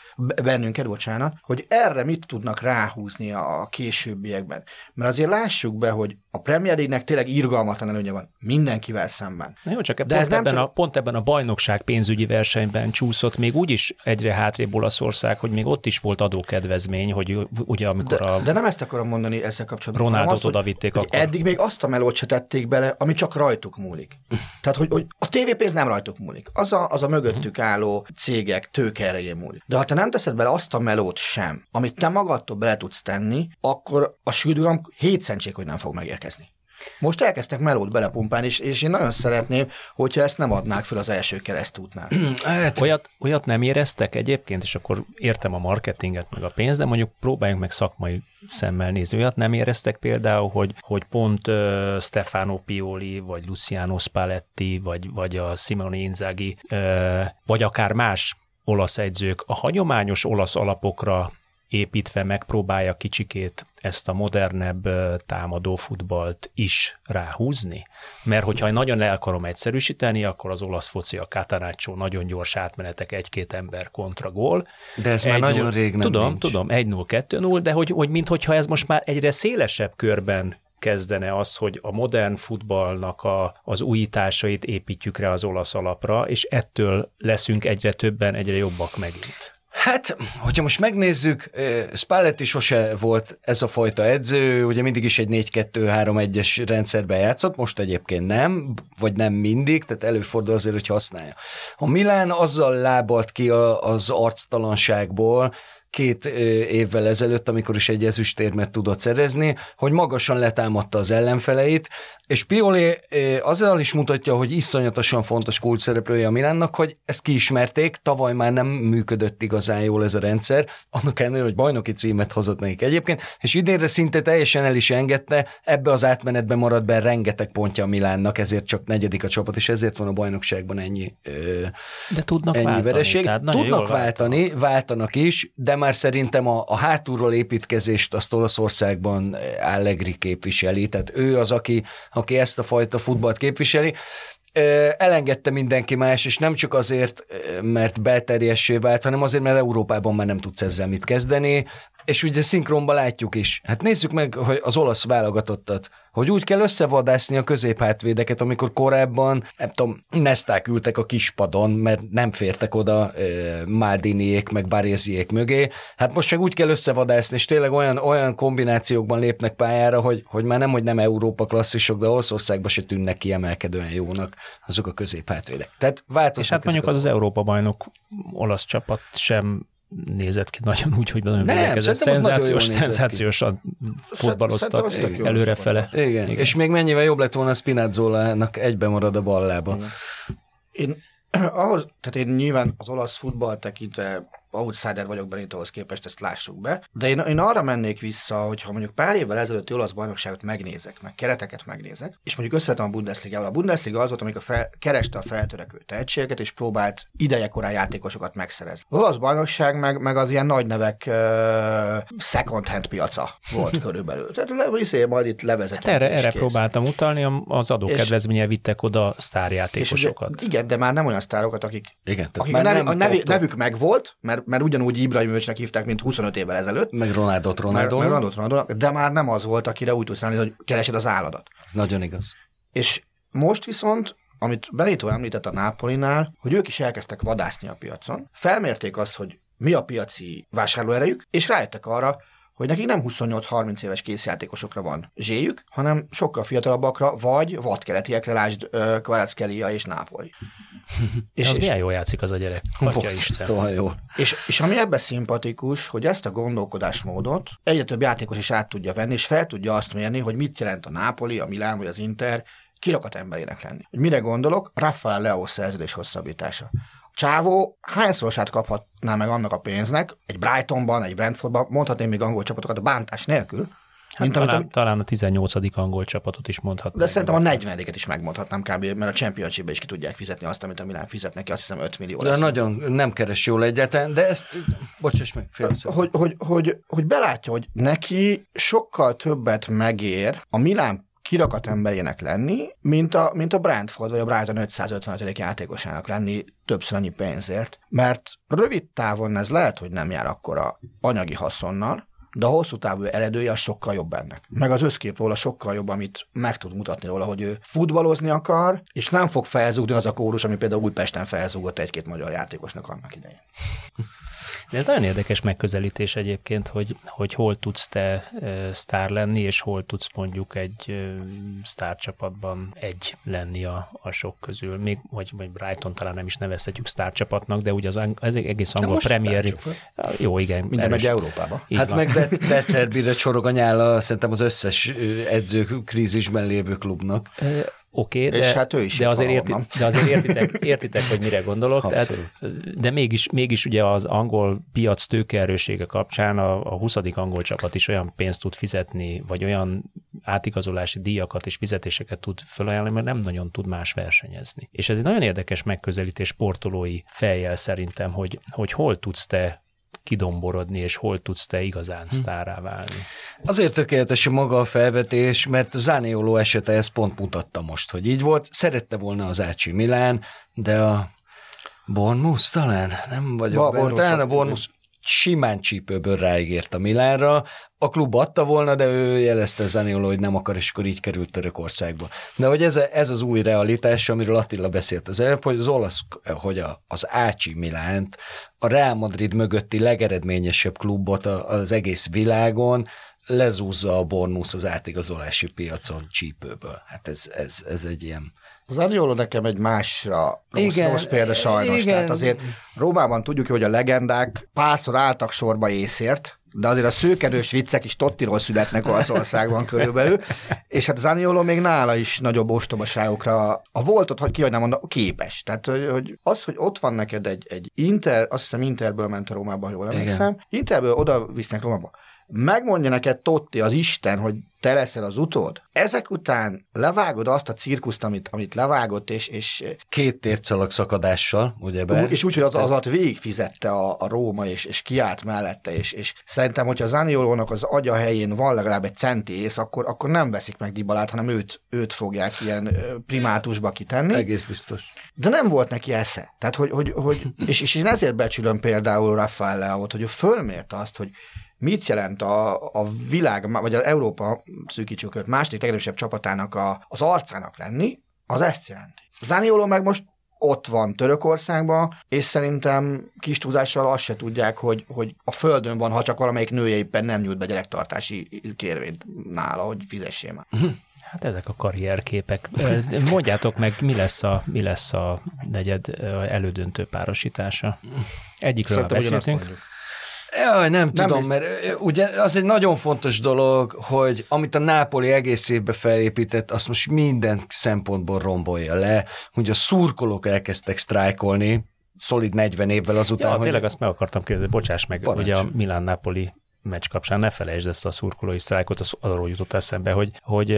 bennünket, bocsánat, hogy erre mit tudnak ráhúzni a későbbiekben. Mert azért lássuk be, hogy a Premier League-nek tényleg irgalmatlan előnye van mindenkivel szemben. Na jó, csak De ez ebben csak... a, pont ebben a bajnokság pénzügyi versenyben csúszott még úgyis egyre hátrébb Olaszország, hogy még ott is volt adókedvezmény, hogy ugye amikor de, a... De nem ezt akarom mondani ezzel kapcsolatban. Ronaldot oda vitték hogy akkor. Eddig még azt a melót se tették bele, ami csak rajtuk múlik. [laughs] Tehát, hogy, hogy a tévépénz nem rajtuk múlik. Az a, az a mögöttük álló cégek tőkerején múlik. De ha te nem teszed bele azt a melót sem, amit te magadtól bele tudsz tenni, akkor a sűrűram hétszentség, hogy nem fog megérkezni. Most elkezdtek melót belepumpálni, és, és én nagyon szeretném, hogyha ezt nem adnák fel az első keresztútnál. [clears throat] hát... olyat, olyat nem éreztek egyébként, és akkor értem a marketinget, meg a pénzt, de mondjuk próbáljunk meg szakmai szemmel nézni. Olyat nem éreztek például, hogy, hogy pont uh, Stefano Pioli, vagy Luciano Spalletti, vagy, vagy a Simone Inzaghi, uh, vagy akár más olasz egyzők a hagyományos olasz alapokra építve megpróbálja kicsikét ezt a modernebb támadó futballt is ráhúzni? Mert hogyha nagyon le akarom egyszerűsíteni, akkor az olasz foci a Catanaccio nagyon gyors átmenetek, egy-két ember kontra gól. De ez már nagyon rég nem Tudom, nincs. tudom, 1-0, 2-0, de hogy, hogy minthogyha ez most már egyre szélesebb körben kezdene az, hogy a modern futballnak a, az újításait építjük rá az olasz alapra, és ettől leszünk egyre többen, egyre jobbak megint. Hát, hogyha most megnézzük, Spalletti sose volt ez a fajta edző, ugye mindig is egy 4-2-3-1-es rendszerben játszott, most egyébként nem, vagy nem mindig, tehát előfordul azért, hogy használja. A Milán azzal lábalt ki az arctalanságból, két évvel ezelőtt, amikor is egy ezüstérmet tudott szerezni, hogy magasan letámadta az ellenfeleit, és Pioli azzal is mutatja, hogy iszonyatosan fontos kult szereplője a Milánnak, hogy ezt kiismerték, tavaly már nem működött igazán jól ez a rendszer, annak ellenére, hogy bajnoki címet hozott nekik egyébként, és idénre szinte teljesen el is engedte, ebbe az átmenetben marad be rengeteg pontja a Milánnak, ezért csak negyedik a csapat, és ezért van a bajnokságban ennyi, de tudnak ennyi váltani, vereség. Tudnak váltani, váltanak. váltanak is, de már szerintem a, a hátulról építkezést azt Olaszországban Allegri képviseli, tehát ő az, aki, aki ezt a fajta futballt képviseli. Elengedte mindenki más, és nem csak azért, mert belterjessé vált, hanem azért, mert Európában már nem tudsz ezzel mit kezdeni, és ugye szinkronban látjuk is. Hát nézzük meg hogy az olasz válogatottat hogy úgy kell összevadászni a középhátvédeket, amikor korábban, nem tudom, Nesták ültek a kispadon, mert nem fértek oda e, Maldiniék meg Baréziék mögé. Hát most meg úgy kell összevadászni, és tényleg olyan, olyan kombinációkban lépnek pályára, hogy, hogy már nem, hogy nem Európa klasszisok, de Olaszországban se tűnnek kiemelkedően jónak azok a középhátvédek. Tehát változnak És hát mondjuk az az Európa bajnok olasz csapat sem nézett ki nagyon úgy, hogy nagyon védekezett. Szenzációs, szenzációsan futballoztak előrefele. Igen. Igen. És még mennyivel jobb lett volna a Spinazzola-nak egybe marad a ballába. Én [clears throat] ahhoz, tehát én nyilván az olasz futball tekintve outsider vagyok Benitohoz képest, ezt lássuk be. De én, én arra mennék vissza, hogy ha mondjuk pár évvel ezelőtti olasz bajnokságot megnézek, meg kereteket megnézek, és mondjuk összevetem a Bundesliga-val. A Bundesliga az volt, amikor fel, kereste a feltörekvő tehetségeket, és próbált idejekorán játékosokat megszerezni. Az olasz bajnokság meg, meg az ilyen nagy nevek uh, second hand piaca volt [laughs] körülbelül. Tehát le, izé, majd itt levezetünk. Hát erre, erre próbáltam utalni, az adókedvezménye vittek oda sztárjátékosokat. És ugye, igen, de már nem olyan sztárokat, akik, igen, akik a, nev, a nev, nevük megvolt, mert mert, mert ugyanúgy Ibrahimovicsnak hívták, mint 25 évvel ezelőtt. Meg Ronaldot Ronaldo. Meg, meg Ronaldot Ronaldo, de már nem az volt, akire úgy tudsz hogy keresed az álladat. Ez nagyon igaz. És most viszont amit Benito említett a Nápolinál, hogy ők is elkezdtek vadászni a piacon, felmérték azt, hogy mi a piaci vásárlóerejük, és rájöttek arra, hogy nekik nem 28-30 éves készjátékosokra van zséjük, hanem sokkal fiatalabbakra, vagy vadkeletiekre, lásd Kvaratskhelia és Nápoli. és, az és, milyen jól játszik az a gyerek. Bosszasztóan jó. És, és ami ebben szimpatikus, hogy ezt a gondolkodásmódot egyre több játékos is át tudja venni, és fel tudja azt mérni, hogy mit jelent a Nápoli, a Milán vagy az Inter kirakat emberének lenni. Hogy mire gondolok? Rafael Leo szerződés hosszabbítása. Csávó hányszorosát kaphatná meg annak a pénznek, egy Brightonban, egy Brentfordban, mondhatném még angol csapatokat a bántás nélkül, Hát mint talán, amit, talán a 18. angol csapatot is mondhatnám. De szerintem a 40 et is megmondhatnám kb., mert a championship is ki tudják fizetni azt, amit a Milán fizet neki, azt hiszem 5 millió. De lesz. nagyon nem keres jól egyáltalán, de ezt, bocsáss meg, fél hogy, hogy, hogy, hogy belátja, hogy neki sokkal többet megér a Milán kirakat emberének lenni, mint a, mint a Brentford vagy a Brighton 555. játékosának lenni többször annyi pénzért, mert rövid távon ez lehet, hogy nem jár akkora anyagi haszonnal, de a hosszú távú eredője az sokkal jobb ennek. Meg az összkép róla sokkal jobb, amit meg tud mutatni róla, hogy ő futballozni akar, és nem fog felzúgni az a kórus, ami például Újpesten felzúgott egy-két magyar játékosnak annak idején. De ez nagyon érdekes megközelítés egyébként, hogy, hogy hol tudsz te sztár lenni, és hol tudsz mondjuk egy sztárcsapatban egy lenni a, a sok közül. Még, vagy, vagy Brighton talán nem is nevezhetjük sztárcsapatnak, de ugye az, az egész angol premier... Jó, igen. Minden megy Európába. Így hát van. meg de, Decerbire csorog a nyála szerintem az összes edző krízisben lévő klubnak. Oké, okay, de, hát ő is de, azért érti, de azért értitek, értitek, hogy mire gondolok. Tehát, de mégis, mégis ugye az angol piac tőkeerősége kapcsán a, a 20. angol csapat is olyan pénzt tud fizetni, vagy olyan átigazolási díjakat és fizetéseket tud felajánlani, mert nem nagyon tud más versenyezni. És ez egy nagyon érdekes megközelítés sportolói fejjel szerintem, hogy, hogy hol tudsz te kidomborodni, és hol tudsz te igazán hm. sztárá válni. Azért tökéletes a maga a felvetés, mert Zánioló esete ezt pont mutatta most, hogy így volt. Szerette volna az Ácsi Milán, de a Bornmus talán? Nem vagyok benne. Talán a Bornmus simán csípőből ráígért a Milánra, a klub adta volna, de ő jelezte Zanioló, hogy nem akar, és akkor így került Törökországba. De hogy ez, a, ez az új realitás, amiről Attila beszélt az előbb, hogy az olasz, hogy a, az Ácsi Milánt, a Real Madrid mögötti legeredményesebb klubot az egész világon, lezúzza a Bornusz az átigazolási piacon csípőből. Hát ez, ez, ez egy ilyen az Ariolo nekem egy másra rossz, igen, rossz példa sajnos. Igen. Tehát azért Rómában tudjuk, hogy a legendák párszor álltak sorba észért, de azért a szőkerős viccek is Tottiról születnek Olaszországban körülbelül, és hát az Aniolo még nála is nagyobb ostobaságokra, a voltot, hogy ki, mondom, képes. Tehát, hogy, hogy az, hogy ott van neked egy, egy Inter, azt hiszem Interből ment a Rómába, jól emlékszem, Interből oda visznek Rómába. Megmondja neked Totti, az Isten, hogy te leszel az utód, ezek után levágod azt a cirkuszt, amit, amit levágott, és... és Két tércalag szakadással, ugye be? És úgy, hogy az, az alatt végigfizette a, a Róma, és, és kiállt mellette, és, és szerintem, hogyha az Zaniolónak az agya helyén van legalább egy centész, akkor, akkor nem veszik meg Dibalát, hanem őt, őt fogják ilyen primátusba kitenni. Egész biztos. De nem volt neki esze. Tehát, hogy, hogy, hogy és, és én ezért becsülöm például Rafael Leao-t, hogy ő fölmérte azt, hogy mit jelent a, a világ, vagy az Európa szűkítsük második legerősebb csapatának a, az arcának lenni, az ezt jelenti. Zánioló meg most ott van Törökországban, és szerintem kis túlzással azt se tudják, hogy, hogy a földön van, ha csak valamelyik nője éppen nem nyújt be gyerektartási kérvényt nála, hogy fizessél már. Hát ezek a karrierképek. Mondjátok meg, mi lesz a, mi lesz a negyed elődöntő párosítása? Egyikről beszéltünk. Jaj, nem, nem tudom, mert ugye az egy nagyon fontos dolog, hogy amit a Nápoli egész évben felépített, azt most minden szempontból rombolja le, hogy a szurkolók elkezdtek sztrájkolni, szolid 40 évvel azután, ja, hogy... tényleg azt meg akartam kérdezni, bocsáss meg, Parancs. ugye a Milán-Napoli meccs kapcsán ne felejtsd ezt a szurkolói sztrájkot, az arról jutott eszembe, hogy, hogy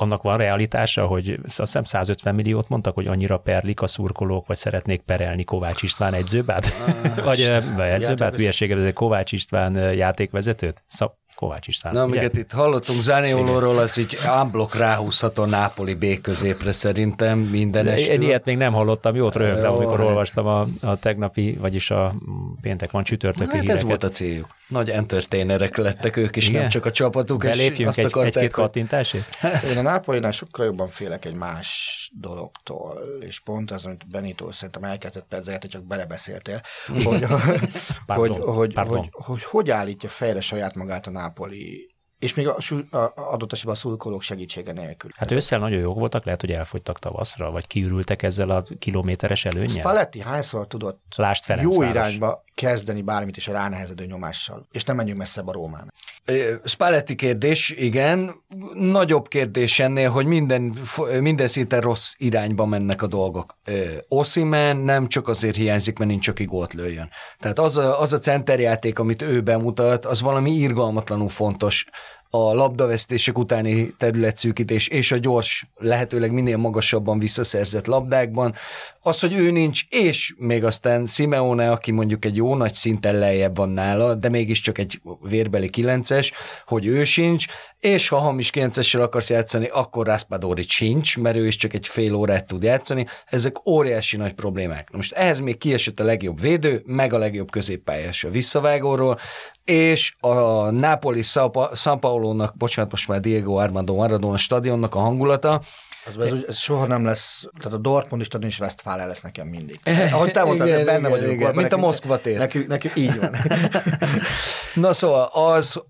annak van realitása, hogy azt hiszem 150 milliót mondtak, hogy annyira perlik a szurkolók, vagy szeretnék perelni Kovács István egyzőbát? Ah, vagy, vagy egyzőbát, hülyeséged, Kovács István játékvezetőt? Szab, Kovács István. Na, amiket itt hallottunk Zániolóról, az így ámblok ráhúzható Nápoli B középre szerintem minden estől. Én ilyet még nem hallottam, jót röhögtem, amikor olvastam a, a tegnapi, vagyis a péntek van csütörtöki hát híreket. ez volt a céljuk. Nagy entertainerek lettek ők is, Igen? nem csak a csapatuk. Belépjünk és azt egy, egy-két kattintásért? Hát. Én a Nápolinál sokkal jobban félek egy más dologtól, és pont az, amit Benito szerintem elkezdett pedzegetni, csak belebeszéltél, hogy, [laughs] hogy, hogy, hogy, hogy, hogy, hogy állítja fejre saját magát a Nápoli és még a, a, adott esetben a szurkolók segítsége nélkül. Hát ősszel nagyon jók voltak, lehet, hogy elfogytak tavaszra, vagy kiürültek ezzel a kilométeres előnnyel. Spalletti hányszor tudott Lást jó irányba kezdeni bármit is a ránehezedő nyomással, és nem menjünk messzebb a Rómán. Spalletti kérdés, igen. Nagyobb kérdés ennél, hogy minden, minden szinten rossz irányba mennek a dolgok. Oszimen nem csak azért hiányzik, mert nincs, aki gólt lőjön. Tehát az a, az a centerjáték, amit ő bemutat, az valami irgalmatlanul fontos a labdavesztések utáni területszűkítés és a gyors, lehetőleg minél magasabban visszaszerzett labdákban, az, hogy ő nincs, és még aztán Simeone, aki mondjuk egy jó nagy szinten lejjebb van nála, de mégiscsak egy vérbeli kilences, hogy ő sincs, és ha hamis kilencessel akarsz játszani, akkor Raspadori sincs, mert ő is csak egy fél órát tud játszani, ezek óriási nagy problémák. Most ehhez még kiesett a legjobb védő, meg a legjobb középpályás a visszavágóról, és a Napoli San Paolo-nak, bocsánat, most már Diego Armando Maradona stadionnak a hangulata, Az, ez, ez soha nem lesz, tehát a Dortmund is is Westfalen lesz nekem mindig. [laughs] Ahogy te mondtad, igen, benne vagyok. Igen, mint a Moszkva tér. Nekünk, nekünk így van. [laughs] [laughs] Na szóval az,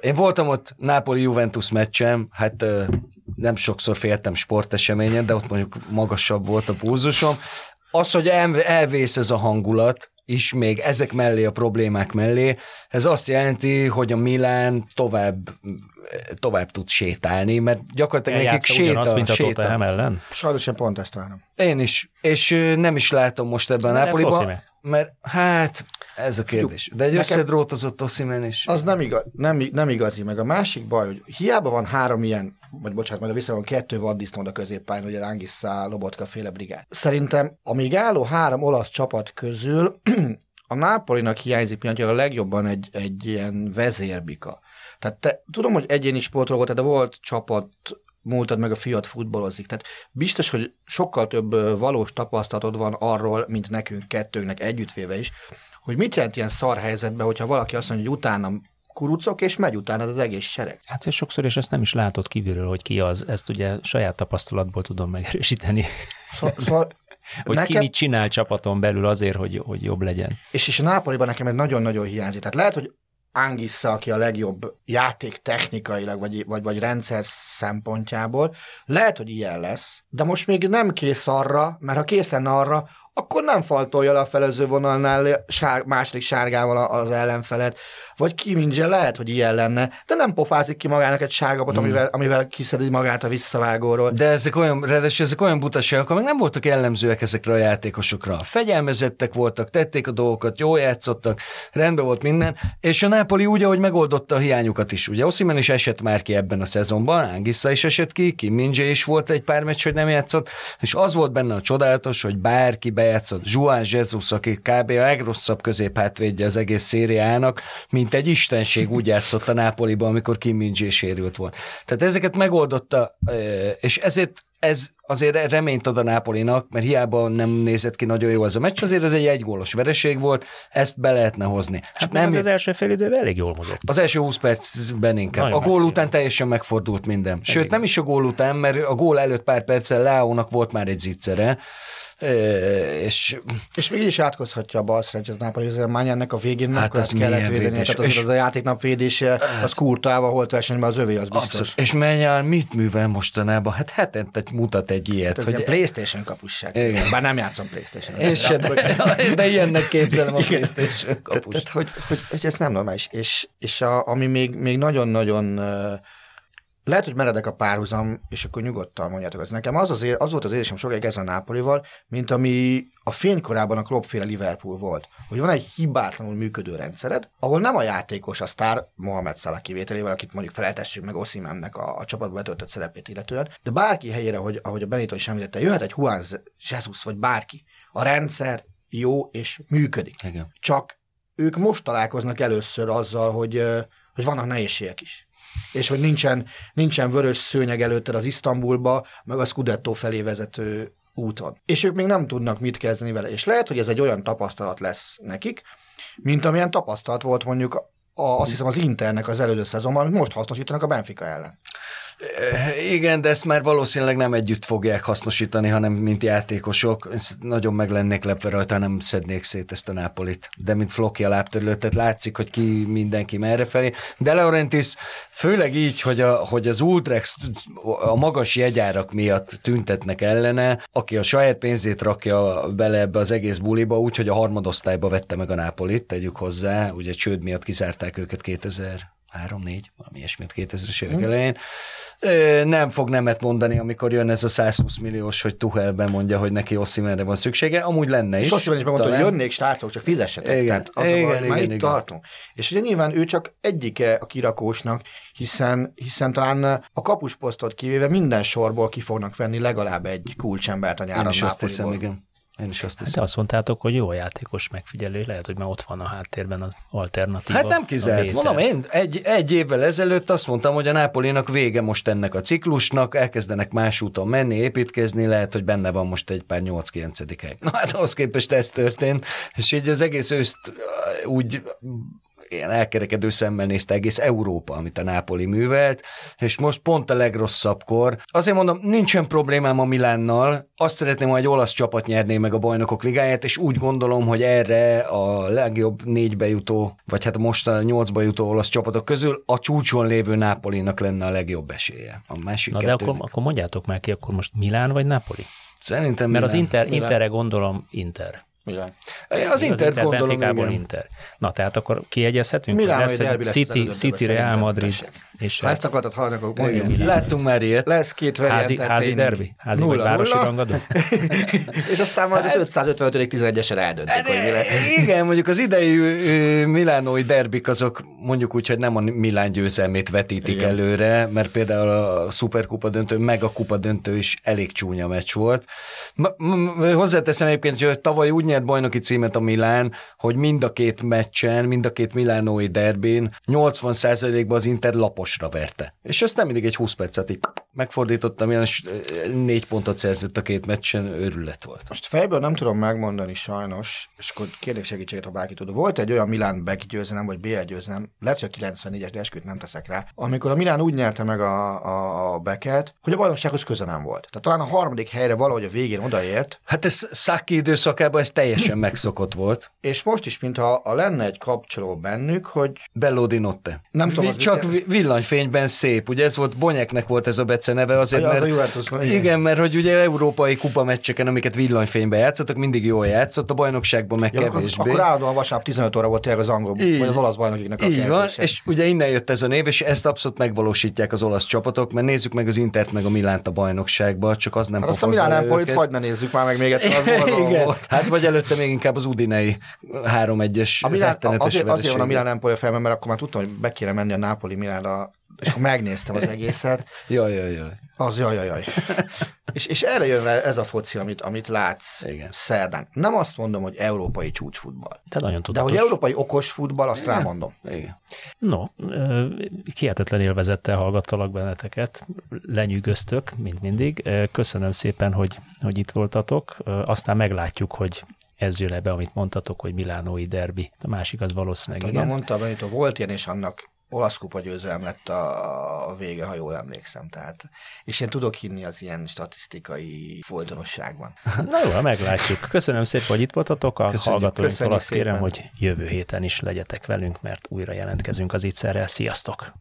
én voltam ott Napoli-Juventus meccsem, hát nem sokszor féltem sporteseményen, de ott mondjuk magasabb volt a pulzusom. Az, hogy elvész ez a hangulat, is még ezek mellé, a problémák mellé, ez azt jelenti, hogy a Milán tovább tovább tud sétálni, mert gyakorlatilag nekik séta. Mint a séta. Tottenham ellen? Sajnos én pont ezt várom. Én is, és nem is látom most ebben a Napoliban, mert hát ez a kérdés. De egy Nekem... összedrótozott Oszimen is. Az nem, igaz, nem, nem igazi, meg a másik baj, hogy hiába van három ilyen, vagy bocsánat, majd a vissza van kettő vaddisznod a középpályán, ugye Angissa, Lobotka féle brigád. Szerintem a még álló három olasz csapat közül [clears throat] a Nápolinak hiányzik pillanatnyilag a legjobban egy, egy ilyen vezérbika. Tehát te, tudom, hogy egyéni sportoló volt, de volt csapat, múltad meg a fiat futballozik. Tehát biztos, hogy sokkal több valós tapasztalatod van arról, mint nekünk kettőnknek együttvéve is, hogy mit jelent ilyen szar helyzetben, hogyha valaki azt mondja, hogy utána kurucok, és megy utána az egész sereg. Hát és sokszor, és ezt nem is látod kívülről, hogy ki az, ezt ugye saját tapasztalatból tudom megerősíteni. Szóval, szóval [laughs] hogy nekem... ki mit csinál csapaton belül azért, hogy, hogy jobb legyen. És, és a Nápoliban nekem egy nagyon-nagyon hiányzik. Tehát lehet, hogy Angissa, aki a legjobb játék technikailag, vagy, vagy, vagy rendszer szempontjából, lehet, hogy ilyen lesz, de most még nem kész arra, mert ha kész lenne arra, akkor nem faltolja le a felező vonalnál sár, második sárgával az ellenfelet. Vagy Kimingye lehet, hogy ilyen lenne, de nem pofázik ki magának egy sárgapot, mm. amivel, amivel kiszedi magát a visszavágóról. De ezek olyan, ráadásul ezek olyan butaságok, amik nem voltak jellemzőek ezekre a játékosokra. Fegyelmezettek voltak, tették a dolgokat, jól játszottak, rendben volt minden, és a Napoli úgy, ahogy megoldotta a hiányukat is. Ugye Oszimen is esett már ki ebben a szezonban, Angissa is esett ki, Kim is volt egy pár meccs, hogy nem játszott, és az volt benne a csodálatos, hogy bárki be bejátszott Juan Jesus, aki kb. a legrosszabb középhátvédje az egész szériának, mint egy istenség úgy játszott a Nápoliban, amikor Kim min sérült volt. Tehát ezeket megoldotta, és ezért ez azért reményt ad a Nápolinak, mert hiába nem nézett ki nagyon jó ez a meccs, azért ez egy egygólos vereség volt, ezt be lehetne hozni. Hát nem, az, az első fél időben elég jól mozott. Az első 20 percben inkább. Nagyon a gól után teljesen megfordult minden. Sőt, nem is a gól után, mert a gól előtt pár perccel Leónak volt már egy zicsere, és, és még is átkozhatja a bal szerencsét Nápoly, hogy ennek a végén hát ezt kellett védeni, tehát az, az a játéknap védése, az kurtával holt versenyben az övé, az biztos. Abszolút. És mennyire mit művel mostanában? Hát hetente mutat egy ilyet. Hát hogy... Playstation kapusság. Igen. Bár nem játszom Playstation. Én se, [laughs] de, de ilyennek képzelem a Playstation kapus. Tehát, hogy, hogy, hogy, ez nem normális. És, és a, ami még, még nagyon-nagyon lehet, hogy meredek a párhuzam, és akkor nyugodtan mondjátok, ez nekem az, az, az volt az érzésem sokáig ez a Nápolival, mint ami a fénykorában a Kloppféle Liverpool volt. Hogy van egy hibátlanul működő rendszered, ahol nem a játékos a sztár Mohamed Salah kivételével, akit mondjuk feleltessük meg Osimhennek a, a csapatba betöltött szerepét illetően, de bárki helyére, hogy, ahogy a Benito is említette, jöhet egy Juan Jesus vagy bárki. A rendszer jó és működik. Igen. Csak ők most találkoznak először azzal, hogy, hogy vannak nehézségek is és hogy nincsen, nincsen vörös szőnyeg előtted az Isztambulba, meg a Scudetto felé vezető úton. És ők még nem tudnak mit kezdeni vele. És lehet, hogy ez egy olyan tapasztalat lesz nekik, mint amilyen tapasztalat volt mondjuk a, azt hiszem az Internek az előző szezonban, amit most hasznosítanak a Benfica ellen. Eh, igen, de ezt már valószínűleg nem együtt fogják hasznosítani, hanem mint játékosok. Nagyon meg lennék lepve rajta, nem szednék szét ezt a Nápolit. De mint Floki a lábterületet látszik, hogy ki mindenki merre felé. De Laurentis főleg így, hogy, a, hogy az Ultrex a magas jegyárak miatt tüntetnek ellene, aki a saját pénzét rakja bele ebbe az egész buliba, úgyhogy a harmadosztályba vette meg a Nápolit, tegyük hozzá, ugye csőd miatt kizárták őket 2000 3-4, valami ilyesmit 2000-es évek hmm. elején nem fog nemet mondani, amikor jön ez a 120 milliós, hogy Tuhelben mondja, hogy neki Osszimenre van szüksége. Amúgy lenne is. És Osszimen is megmondta, hogy jönnék, srácok, csak fizessetek. Igen, Tehát az igen, igen, már igen, itt igen. tartunk. És ugye nyilván ő csak egyike a kirakósnak, hiszen, hiszen talán a kapusposztot kivéve minden sorból ki fognak venni legalább egy kulcsembert a nyáron Én is azt hiszem, igen. Én is azt hiszem. De azt mondtátok, hogy jó játékos megfigyelő, lehet, hogy már ott van a háttérben az alternatíva. Hát nem kizárt. Mondom, én egy, egy évvel ezelőtt azt mondtam, hogy a Nápolinak vége most ennek a ciklusnak, elkezdenek más úton menni, építkezni, lehet, hogy benne van most egy pár 8-9. hely. Na hát ahhoz képest ez történt, és így az egész őszt úgy ilyen elkerekedő szemmel nézte egész Európa, amit a Nápoli művelt, és most pont a legrosszabbkor. Azért mondom, nincsen problémám a Milánnal, azt szeretném, hogy egy olasz csapat nyerné meg a bajnokok ligáját, és úgy gondolom, hogy erre a legjobb négybe jutó, vagy hát most a nyolcba jutó olasz csapatok közül a csúcson lévő Nápolinak lenne a legjobb esélye. A másik Na de akkor, akkor mondjátok már ki, akkor most Milán vagy Napoli? Szerintem Mert Milán. az Inter, Interre gondolom Inter. Milán. Az Inter gondolom, igen. Inter. Na, tehát akkor kiegyezhetünk? Milán, lesz egy City, City Real Madrid. És ha ezt akartad hallani, akkor mondjuk. Láttunk már ilyet. Lesz két házi, házi derbi? Házi nulla, vagy városi nulla. rangadó? [laughs] és aztán majd az 555. 11-esen eldöntik, hogy mi lesz. Igen, mondjuk az idei milánói derbik azok mondjuk úgy, hogy nem a Milán győzelmét vetítik Igen. előre, mert például a szuperkupa döntő, meg a kupa döntő is elég csúnya meccs volt. Hozzáteszem egyébként, hogy tavaly úgy nyert bajnoki címet a Milán, hogy mind a két meccsen, mind a két milánói derbin 80%-ban az Inter laposra verte. És ezt nem mindig egy 20 percet így megfordítottam, és négy pontot szerzett a két meccsen, őrület volt. Most fejből nem tudom megmondani sajnos, és akkor kérlek segítséget, ha bárki tud. Volt egy olyan Milán Beck győzelem, vagy BL győzelem, lehet, hogy a 94-es, de esküt nem teszek rá, amikor a Milán úgy nyerte meg a, a, a Becket, hogy a bajnoksághoz köze nem volt. Tehát talán a harmadik helyre valahogy a végén odaért. Hát ez Szaki időszakában ez teljesen megszokott volt. És most is, mintha a lenne egy kapcsoló bennük, hogy... Bellodi Notte. Nem tudom, Csak villanyfényben szép. Ugye ez volt, Bonyeknek volt ez a neve azért, ja, mert, az Juventus, igen. igen, mert hogy ugye európai kupa meccseken, amiket villanyfényben játszottak, mindig jól játszott, a bajnokságban meg ja, kevésbé. Akkor, akkor állandóan vasárnap 15 óra volt tényleg az angol, így, vagy az olasz bajnokiknak a Így van, és ugye innen jött ez a név, és ezt abszolút megvalósítják az olasz csapatok, mert nézzük meg az Intert meg a Milánt a bajnokságban, csak az nem hát azt a Milán Empolit hagyd ne nézzük már meg még egyszer, az [laughs] Igen, volt. hát vagy előtte még inkább az Udinei 3-1-es a Milán, azért, azért van a Milán Empoli a fejemben, mert akkor már tudtam, hogy be kéne menni a Napoli Milánra és akkor megnéztem az egészet. [laughs] jaj, jaj, jaj. Az jaj, jaj, jaj. és, és erre jön ez a foci, amit, amit látsz Igen. szerdán. Nem azt mondom, hogy európai csúcsfutball. De nagyon tudatos. De hogy európai okos futball, azt Igen. rámondom. Igen. No, hihetetlen élvezettel hallgattalak benneteket, lenyűgöztök, mint mindig. Köszönöm szépen, hogy, hogy itt voltatok. Aztán meglátjuk, hogy ez jön ebbe, amit mondtatok, hogy Milánói derbi. A másik az valószínűleg hát, igen. Mondta, Benito, volt ilyen, és annak olasz kupa győzelem lett a, vége, ha jól emlékszem. Tehát, és én tudok hinni az ilyen statisztikai folytonosságban. [laughs] Na jó, meglátjuk. Köszönöm szépen, hogy itt voltatok. A hallgatóinktól azt kérem, hogy jövő héten is legyetek velünk, mert újra jelentkezünk az ígyszerrel. Sziasztok!